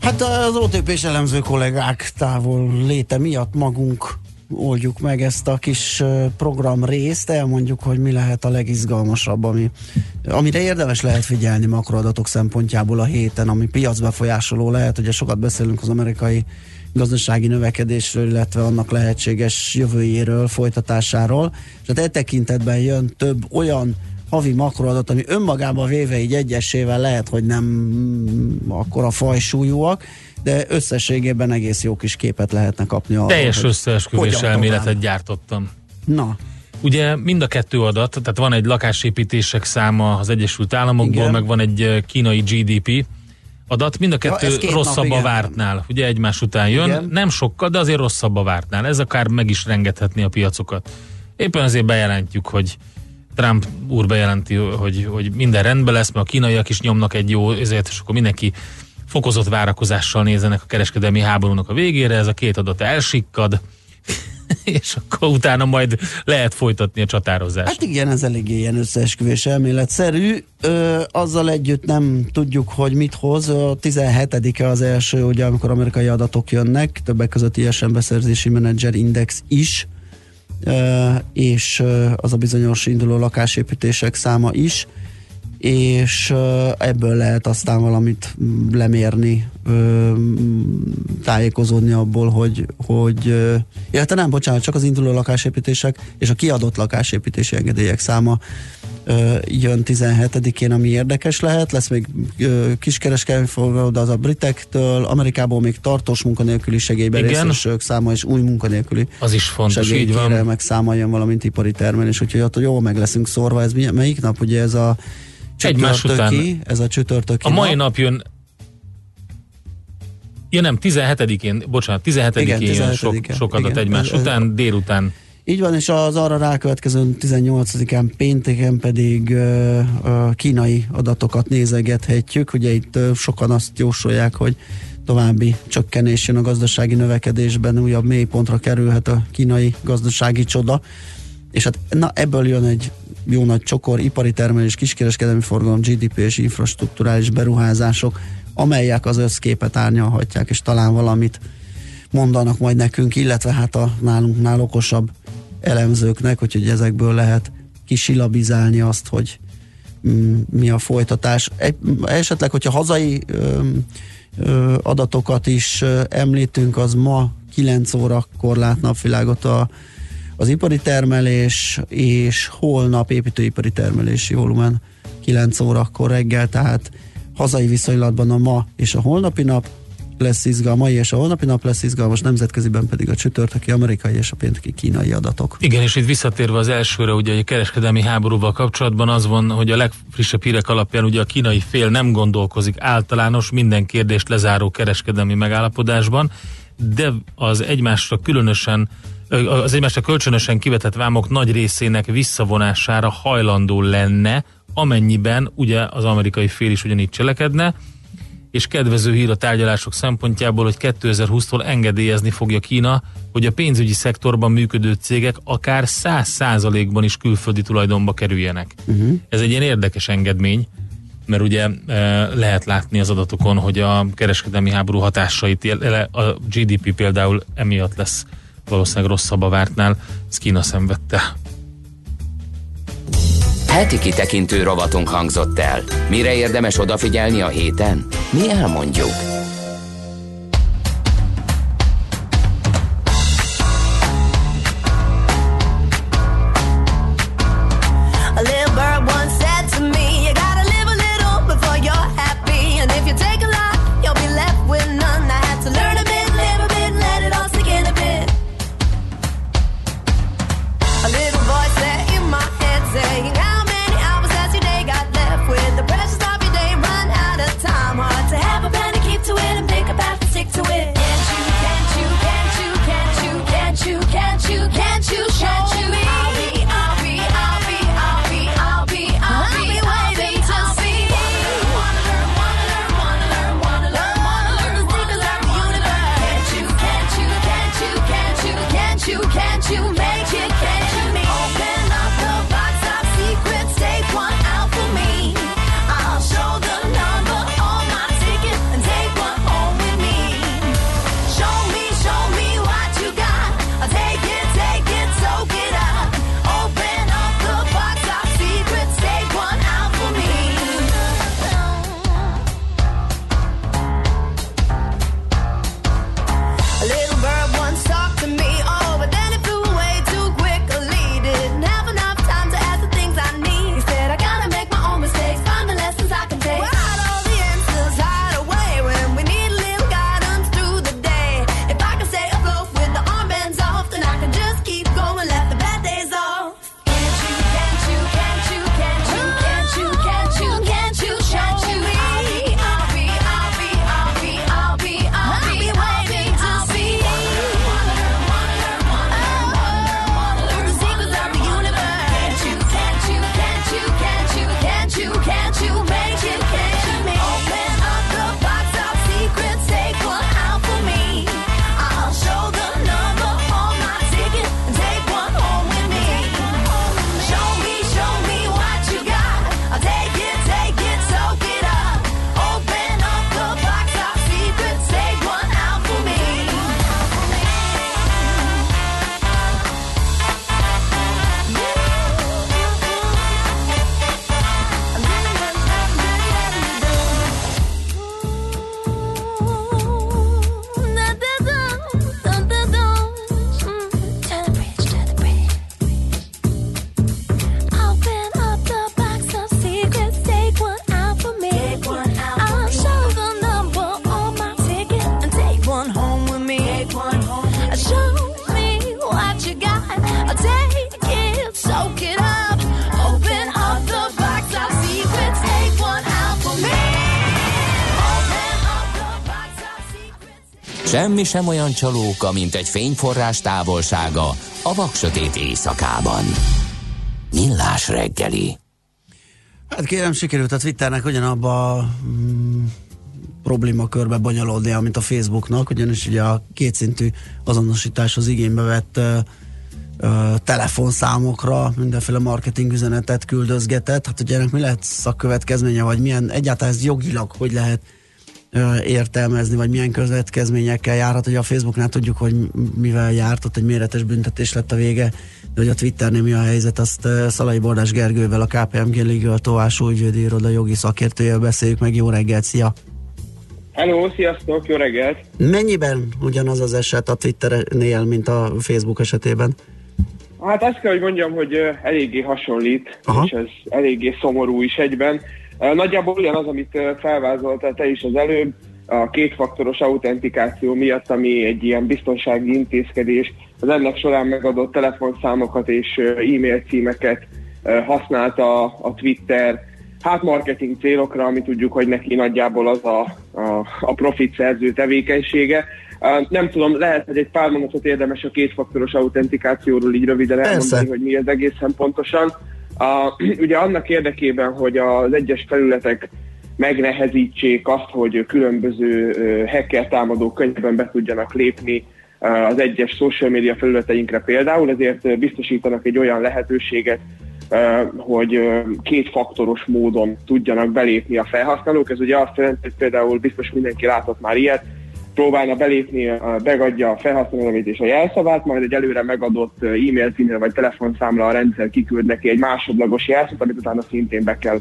S1: Hát az OTP-s elemző kollégák távol léte miatt magunk oldjuk meg ezt a kis program részt, elmondjuk, hogy mi lehet a legizgalmasabb, ami, amire érdemes lehet figyelni makroadatok szempontjából a héten, ami piacbefolyásoló lehet. Ugye sokat beszélünk az amerikai gazdasági növekedésről, illetve annak lehetséges jövőjéről, folytatásáról. És hát e tekintetben jön több olyan havi makroadat, ami önmagában véve így egyesével lehet, hogy nem mm, akkora fajsúlyúak, de összességében egész jó kis képet lehetne kapni arról,
S2: Teljes összeesküvés elméletet
S1: tovább.
S2: gyártottam.
S1: Na,
S2: Ugye mind a kettő adat, tehát van egy lakásépítések száma az Egyesült Államokból,
S1: Igen.
S2: meg van egy kínai GDP adat, mind a
S1: Ja,
S2: kettő
S1: két
S2: rosszabb
S1: nap,
S2: a vártnál. Ugye egymás után jön,
S1: Igen.
S2: nem sokkal, de azért rosszabb a vártnál. Ez akár meg is rengethetni a piacokat. Éppen azért bejelentjük, hogy Trump úr bejelenti, hogy, hogy minden rendben lesz, mert a kínaiak is nyomnak egy jó, ezért, és akkor mindenki fokozott várakozással nézenek a kereskedelmi háborúnak a végére, ez a két adat elsikkad, és akkor utána majd lehet folytatni a csatározást.
S1: Hát igen, ez eléggé ilyen összeesküvés elméletszerű. Ö, azzal együtt nem tudjuk, hogy mit hoz. A 17-e az első, ugye, amikor amerikai adatok jönnek, többek között ISM beszerzési menedzser index is, ö, és az a bizonyos induló lakásépítések száma is és ebből lehet aztán valamit mm, lemérni, mm, tájékozódni abból, hogy, hogy illetve nem, bocsánat, csak az induló lakásépítések és a kiadott lakásépítési engedélyek száma jön 17-én, ami érdekes lehet. Lesz még kiskereskedelmi forgalom, de az a britektől, Amerikából még tartós munkanélküli segélyberészesek száma és új munkanélküli
S2: Az is fontos, így van.
S1: segélykérelmek száma jön, valamint ipari termelés, úgyhogy ott jól meg leszünk szorva. Ez melyik nap? Ugye ez a
S2: Egymás
S1: csütörtöki, ez a csütörtöki
S2: A mai
S1: nap.
S2: nap jön Ja nem, 17-én, bocsánat, 17-én
S1: Igen,
S2: jön
S1: 17-e.
S2: sok, sok adat
S1: Igen.
S2: egymás
S1: ez-
S2: után, délután.
S1: Így van, és az arra rákövetkező 18-án pénteken pedig ö, ö, kínai adatokat nézegethetjük. Ugye itt ö, sokan azt jósolják, hogy további csökkenés jön a gazdasági növekedésben, újabb mélypontra kerülhet a kínai gazdasági csoda. És hát na, ebből jön egy jó nagy csokor, ipari termelés, kiskereskedelmi forgalom, GDP és infrastruktúrális beruházások, amelyek az összképet árnyalhatják, és talán valamit mondanak majd nekünk, illetve hát a nálunknál okosabb elemzőknek, úgyhogy ezekből lehet kisilabizálni azt, hogy mm, mi a folytatás. Egy, esetleg, hogyha hazai adatokat is említünk, az ma 9 órakor lát napvilágot a, az ipari termelés, és holnap építőipari termelési volumen 9 órakor reggel, tehát hazai viszonylatban a ma és a holnapi nap lesz izgalmas, mai és a holnapi nap lesz izgalmas, nemzetköziben pedig a csütörtöki amerikai és a pénteki kínai adatok.
S2: Igen, és itt visszatérve az elsőre, ugye a kereskedelmi háborúval kapcsolatban az van, hogy a legfrissebb hírek alapján ugye a kínai fél nem gondolkozik általános minden kérdést lezáró kereskedelmi megállapodásban, de az egymásra különösen az egymásra kölcsönösen kivetett vámok nagy részének visszavonására hajlandó lenne, amennyiben ugye az amerikai fél is ugyanígy cselekedne, és kedvező hír a tárgyalások szempontjából, hogy 2020-tól engedélyezni fogja Kína, hogy a pénzügyi szektorban működő cégek akár 100%-ban is külföldi tulajdonba kerüljenek.
S1: Uh-huh.
S2: Ez egy ilyen érdekes engedmény, mert ugye e, lehet látni az adatokon, hogy a kereskedelmi háború hatásait, jel- a GDP például emiatt lesz valószínűleg rosszabb a vártnál, ez Kína szenvedte.
S3: Heti kitekintő rovatunk hangzott el. Mire érdemes odafigyelni a héten? Mi elmondjuk. Semmi sem olyan csalóka, mint egy fényforrás távolsága a vaksötét éjszakában. Millás reggeli.
S1: Hát kérem, sikerült a Twitternek ugyanabba a mm, problémakörbe bonyolódnia, mint a Facebooknak, ugyanis ugye a kétszintű azonosításhoz igénybe vett telefonszámokra mindenféle marketing üzenetet küldözgetett. Hát ugye ennek mi lehet szakkövetkezménye, vagy milyen egyáltalán ez jogilag hogy lehet ö, értelmezni, vagy milyen következményekkel járhat. Ugye a Facebooknál tudjuk, hogy mivel járt, ott egy méretes büntetés lett a vége, de hogy a Twitternél mi a helyzet, azt Szalai Bordás Gergővel, a KPMG Legal Továs Újgyődi Iroda jogi szakértőjével beszéljük meg. Jó reggelt, szia!
S17: Hello, sziasztok, jó reggelt!
S1: Mennyiben ugyanaz az eset a Twitternél, mint a Facebook esetében?
S17: Hát azt kell, hogy mondjam, hogy eléggé hasonlít, Aha. és ez eléggé szomorú is egyben. Nagyjából ugyanaz, amit ö, felvázoltál te is az előbb, a kétfaktoros autentikáció miatt, ami egy ilyen biztonsági intézkedés, az ennek során megadott telefonszámokat és e-mail címeket használta a Twitter, hát marketing célokra, ami tudjuk, hogy neki nagyjából az a, a, a profit szerző tevékenysége. Nem tudom, lehet, hogy egy pár mondatot érdemes a kétfaktoros autentikációról így röviden elmondani, hogy mi ez egészen pontosan. Uh, ugye annak érdekében, hogy az egyes felületek megnehezítsék azt, hogy különböző hacker támadók könnyebben be tudjanak lépni az egyes social media felületeinkre például, ezért biztosítanak egy olyan lehetőséget, hogy kétfaktoros módon tudjanak belépni a felhasználók. Ez ugye azt jelenti, hogy például biztos mindenki látott már ilyet, próbálna belépni, megadja a felhasználó nevét és a jelszavát, majd egy előre megadott e-mail címre vagy telefonszámra a rendszer kiküld neki egy másodlagos jelszót, amit utána szintén be kell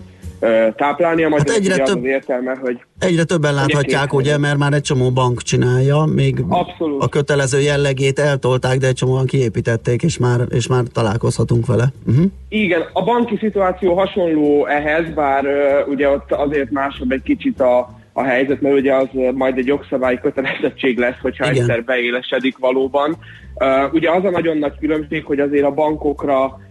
S17: táplálnia. Majd
S1: Hát egyre több-
S17: az értelme, hogy
S1: Egyre többen láthatják, ugye, mert már egy csomó bank csinálja, még
S17: Abszolút.
S1: a kötelező jellegét eltolták, de egy csomóan kiépítették, és már, és már találkozhatunk vele. Uh-huh.
S17: Igen, a banki szituáció hasonló ehhez, bár uh, ugye ott azért másabb egy kicsit a, a helyzet, mert ugye az uh, majd egy jogszabályi kötelezettség lesz, hogyha
S1: Igen.
S17: egyszer beélesedik valóban. Uh, ugye az a nagyon nagy különbség, hogy azért a bankokra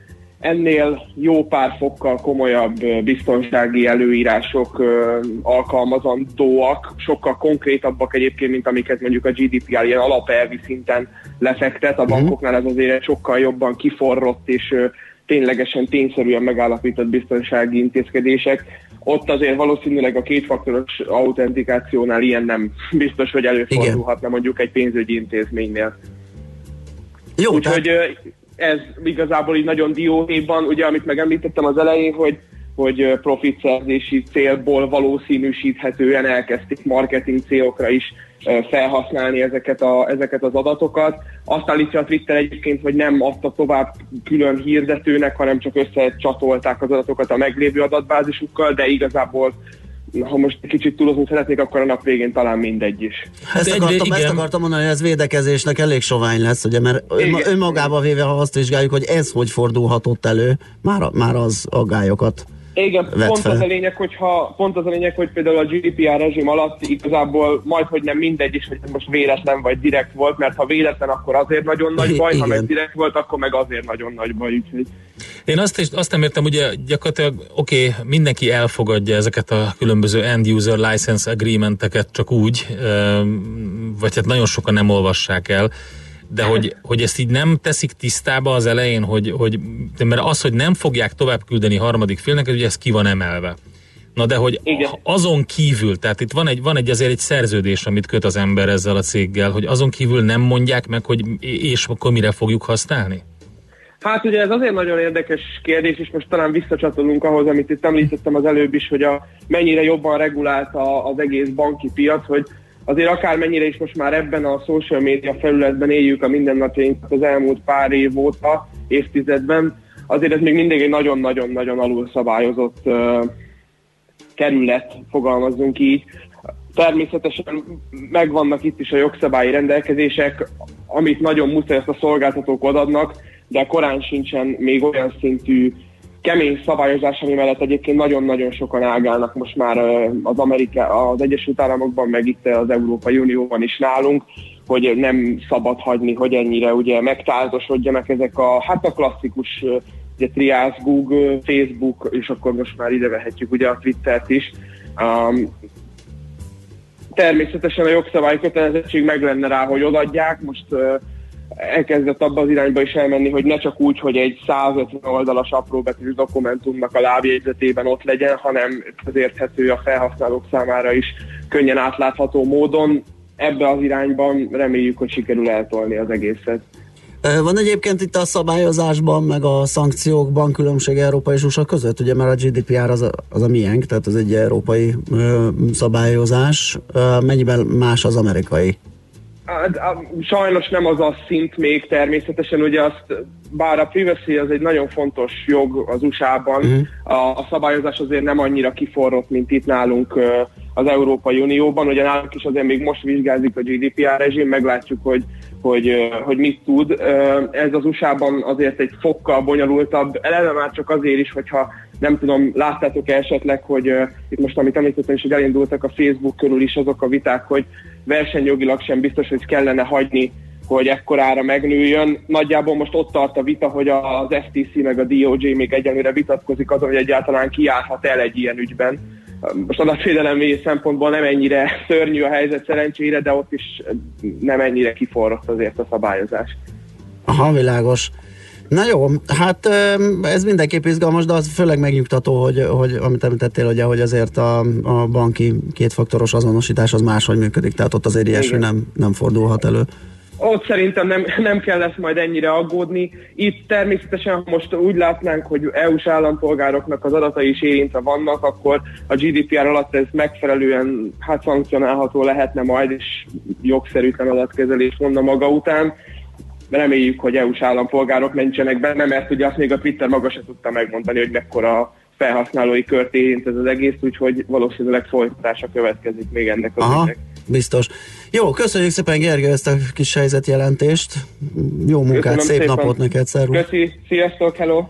S17: ennél jó pár fokkal komolyabb ö, biztonsági előírások ö, alkalmazandóak, sokkal konkrétabbak egyébként, mint amiket mondjuk a GDPR ilyen alapelvi szinten lefektet. A bankoknál ez azért sokkal jobban kiforrott és ö, ténylegesen tényszerűen megállapított biztonsági intézkedések. Ott azért valószínűleg a kétfaktoros autentikációnál ilyen nem biztos, hogy előfordulhatna mondjuk egy pénzügyi intézménynél.
S1: Jó,
S17: Úgyhogy ö, ez igazából így nagyon dióhéjban, ugye amit megemlítettem az elején, hogy hogy profitszerzési célból valószínűsíthetően elkezdték marketing célokra is felhasználni ezeket, a, ezeket az adatokat. Azt állítja a Twitter egyébként, hogy nem adta tovább külön hirdetőnek, hanem csak összecsatolták az adatokat a meglévő adatbázisukkal, de igazából ha most egy kicsit túlozni szeretnék, akkor a nap végén talán mindegy is.
S1: Ezt, akartam, ezt akartam mondani, hogy ez védekezésnek elég sovány lesz, ugye, mert ön, önmagába véve, ha azt vizsgáljuk, hogy ez hogy fordulhatott elő, már, már az aggályokat
S17: Igen, pont
S1: fel.
S17: az a lényeg, hogyha pont az a lényeg, hogy például a GDPR rezsim alatt igazából majd, hogy nem mindegy is, hogy most véletlen vagy direkt volt, mert ha véletlen, akkor azért nagyon nagy baj, ha
S2: Igen.
S17: meg direkt volt, akkor meg azért nagyon nagy baj, úgyhogy
S2: Én azt, is, azt nem értem, ugye gyakorlatilag oké, okay, mindenki elfogadja ezeket a különböző end-user license agreementeket csak úgy, vagy hát nagyon sokan nem olvassák el, de hogy, hogy ezt így nem teszik tisztába az elején, hogy, hogy mert az, hogy nem fogják tovább küldeni harmadik félnek, ugye ez ki van emelve. Na de hogy azon kívül, tehát itt van egy, van egy azért egy szerződés, amit köt az ember ezzel a céggel, hogy azon kívül nem mondják meg, hogy és akkor mire fogjuk használni?
S17: Hát ugye ez azért nagyon érdekes kérdés, és most talán visszacsatolunk ahhoz, amit itt említettem az előbb is, hogy a, mennyire jobban regulált a, az egész banki piac, hogy azért akármennyire is most már ebben a social media felületben éljük a mindennapjainkat az elmúlt pár év óta, évtizedben, azért ez még mindig egy nagyon-nagyon-nagyon alul szabályozott uh, kerület, fogalmazzunk így. Természetesen megvannak itt is a jogszabályi rendelkezések, amit nagyon muszáj ezt a szolgáltatók adnak, de korán sincsen még olyan szintű kemény szabályozás, ami mellett egyébként nagyon-nagyon sokan ágálnak most már az, Amerika, az Egyesült Államokban, meg itt az Európai Unióban is nálunk, hogy nem szabad hagyni, hogy ennyire ugye megtáltosodjanak ezek a, hát a klasszikus ugye Triász, Google, Facebook, és akkor most már ide vehetjük ugye a Twittert is. Um, természetesen a jogszabály kötelezettség meg lenne rá, hogy odaadják. Most ö, elkezdett abba az irányba is elmenni, hogy ne csak úgy, hogy egy 150 oldalas apróbetűs dokumentumnak a lábjegyzetében ott legyen, hanem az érthető a felhasználók számára is könnyen átlátható módon. Ebbe az irányban reméljük, hogy sikerül eltolni az egészet.
S1: Van egyébként itt a szabályozásban, meg a szankciókban különbség Európa és USA között, ugye mert a GDPR az a, az a miénk, tehát az egy európai ö, szabályozás. Ö, mennyiben más az amerikai?
S17: Hát, Sajnos nem az a szint még természetesen, ugye azt, bár a privacy az egy nagyon fontos jog az USA-ban,
S1: Mhm.
S17: a, a szabályozás azért nem annyira kiforrott, mint itt nálunk az Európai Unióban, ugye nálunk is azért még most vizsgázik a GDPR rezsim, meglátjuk, hogy, hogy, hogy mit tud. Ez az USA-ban azért egy fokkal bonyolultabb, eleve már csak azért is, hogyha nem tudom, láttátok -e esetleg, hogy uh, itt most, amit említettem is, hogy elindultak a Facebook körül is azok a viták, hogy versenyjogilag sem biztos, hogy kellene hagyni, hogy ekkorára megnőjön. Nagyjából most ott tart a vita, hogy az FTC meg a DOJ még egyelőre vitatkozik azon, hogy egyáltalán kiállhat el egy ilyen ügyben. Most adatvédelemi szempontból nem ennyire szörnyű a helyzet szerencsére, de ott is nem ennyire kiforrott azért a szabályozás.
S1: Aha, világos. Na jó, hát ez mindenképp izgalmas, de az főleg megnyugtató, hogy, hogy amit említettél, ugye, hogy azért a, a banki kétfaktoros azonosítás az máshogy működik, tehát ott azért ilyesmi nem, nem fordulhat elő.
S17: Ott szerintem nem, nem kell lesz majd ennyire aggódni. Itt természetesen, ha most úgy látnánk, hogy EU-s állampolgároknak az adatai is érintve vannak, akkor a GDPR alatt ez megfelelően hát szankcionálható lehetne majd, és jogszerűtlen adatkezelés mondna maga után. Reméljük, hogy EU-s állampolgárok nincsenek benne, mert ugye azt még a Twitter maga se tudta megmondani, hogy mekkora felhasználói kört érint ez az egész, úgyhogy valószínűleg folytatása következik még ennek az ügynek.
S1: Biztos. Jó, köszönjük szépen Gergő ezt a kis helyzetjelentést. Jó munkát,
S17: Köszönöm
S1: szép
S17: szépen.
S1: napot neked, szervusz.
S17: Köszi, sziasztok, hello!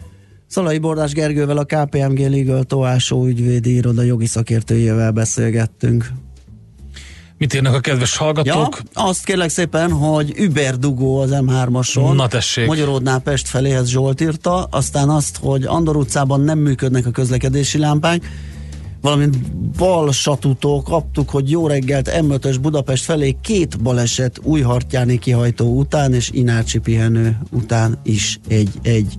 S1: Szalai Bordás Gergővel, a KPMG Legal Toásó ügyvédi iroda jogi szakértőjével beszélgettünk.
S2: Mit írnak a kedves
S1: Ja,
S2: hallgatók?
S1: azt kérlek szépen, hogy Uber dugó az M3-ason.
S2: Na tessék.
S1: Magyaródnál Pest feléhez Zsolt írta, aztán azt, hogy Andor utcában nem működnek a közlekedési lámpák, valamint bal kaptuk, hogy jó reggelt M5-ös Budapest felé két baleset újhartjáni kihajtó után, és Inácsi pihenő után is egy-egy.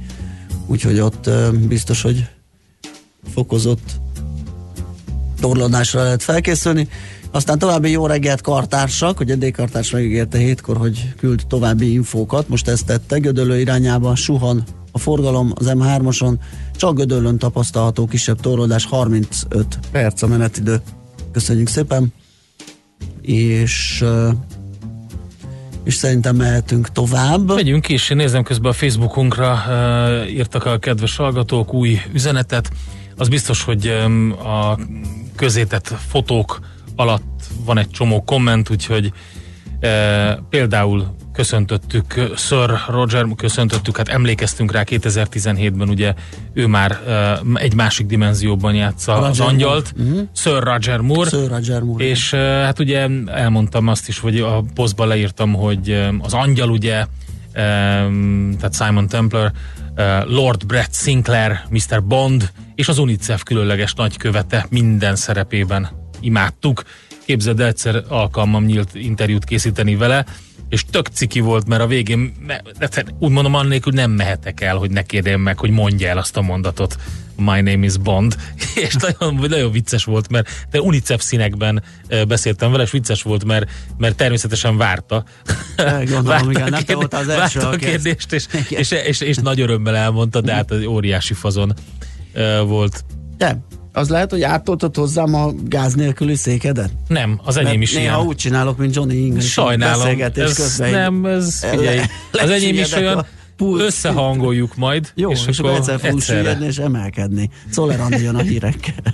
S1: Úgyhogy ott biztos, hogy fokozott torlódásra lehet felkészülni. Aztán további jó reggelt kartársak, hogy a D-kartárs megígérte hétkor, hogy küld további infókat, most ezt tette, Gödöllő irányába suhan a forgalom az M3-oson, csak Gödöllön tapasztalható kisebb torlódás, 35 perc a menetidő. Köszönjük szépen, és ö, és szerintem mehetünk tovább.
S2: Megyünk is, én nézem közben a Facebookunkra uh, írtak a kedves hallgatók új üzenetet. Az biztos, hogy um, a közétett fotók alatt van egy csomó komment, úgyhogy például köszöntöttük Sir Roger, köszöntöttük, hát emlékeztünk rá 2017-ben, ugye ő már uh, egy másik dimenzióban játsza az
S1: Roger
S2: angyalt,
S1: Moore. Mhm.
S2: Sir Roger Moore,
S1: Sir Roger Moore.
S2: és uh, hát ugye elmondtam azt is, hogy a posztban leírtam, hogy um, az angyal ugye, um, tehát Simon Templar, uh, Lord Brett Sinclair, Mr. Bond, és az UNICEF különleges nagykövete minden szerepében imádtuk. Képzeld el, egyszer alkalmam nyílt interjút készíteni vele, és tök ciki volt, mert a végén, de úgy mondom, annélkül nem mehetek el, hogy ne kérjem meg, hogy mondja el azt a mondatot. My name is Bond. és nagyon, nagyon vicces volt, mert de UNICEF színekben beszéltem vele, és vicces volt, mert, mert természetesen várta.
S1: Gondolom, igen,
S2: a
S1: nem te voltál az első,
S2: várta a kérdést, és, és, és, és, nagy örömmel elmondta, de hát egy óriási fazon volt.
S1: De, az lehet, hogy átoltad hozzám a gáz nélküli székedet?
S2: Nem, az enyém
S1: Mert
S2: is
S1: néha
S2: ilyen.
S1: úgy csinálok, mint Johnny English.
S2: Sajnálom, ez
S1: közben
S2: nem, ez
S1: le-
S2: figyelj, az enyém is olyan,
S1: pult.
S2: összehangoljuk majd.
S1: Jó, és, és akkor egyszer fogunk süllyedni és emelkedni. Jön a hírekkel.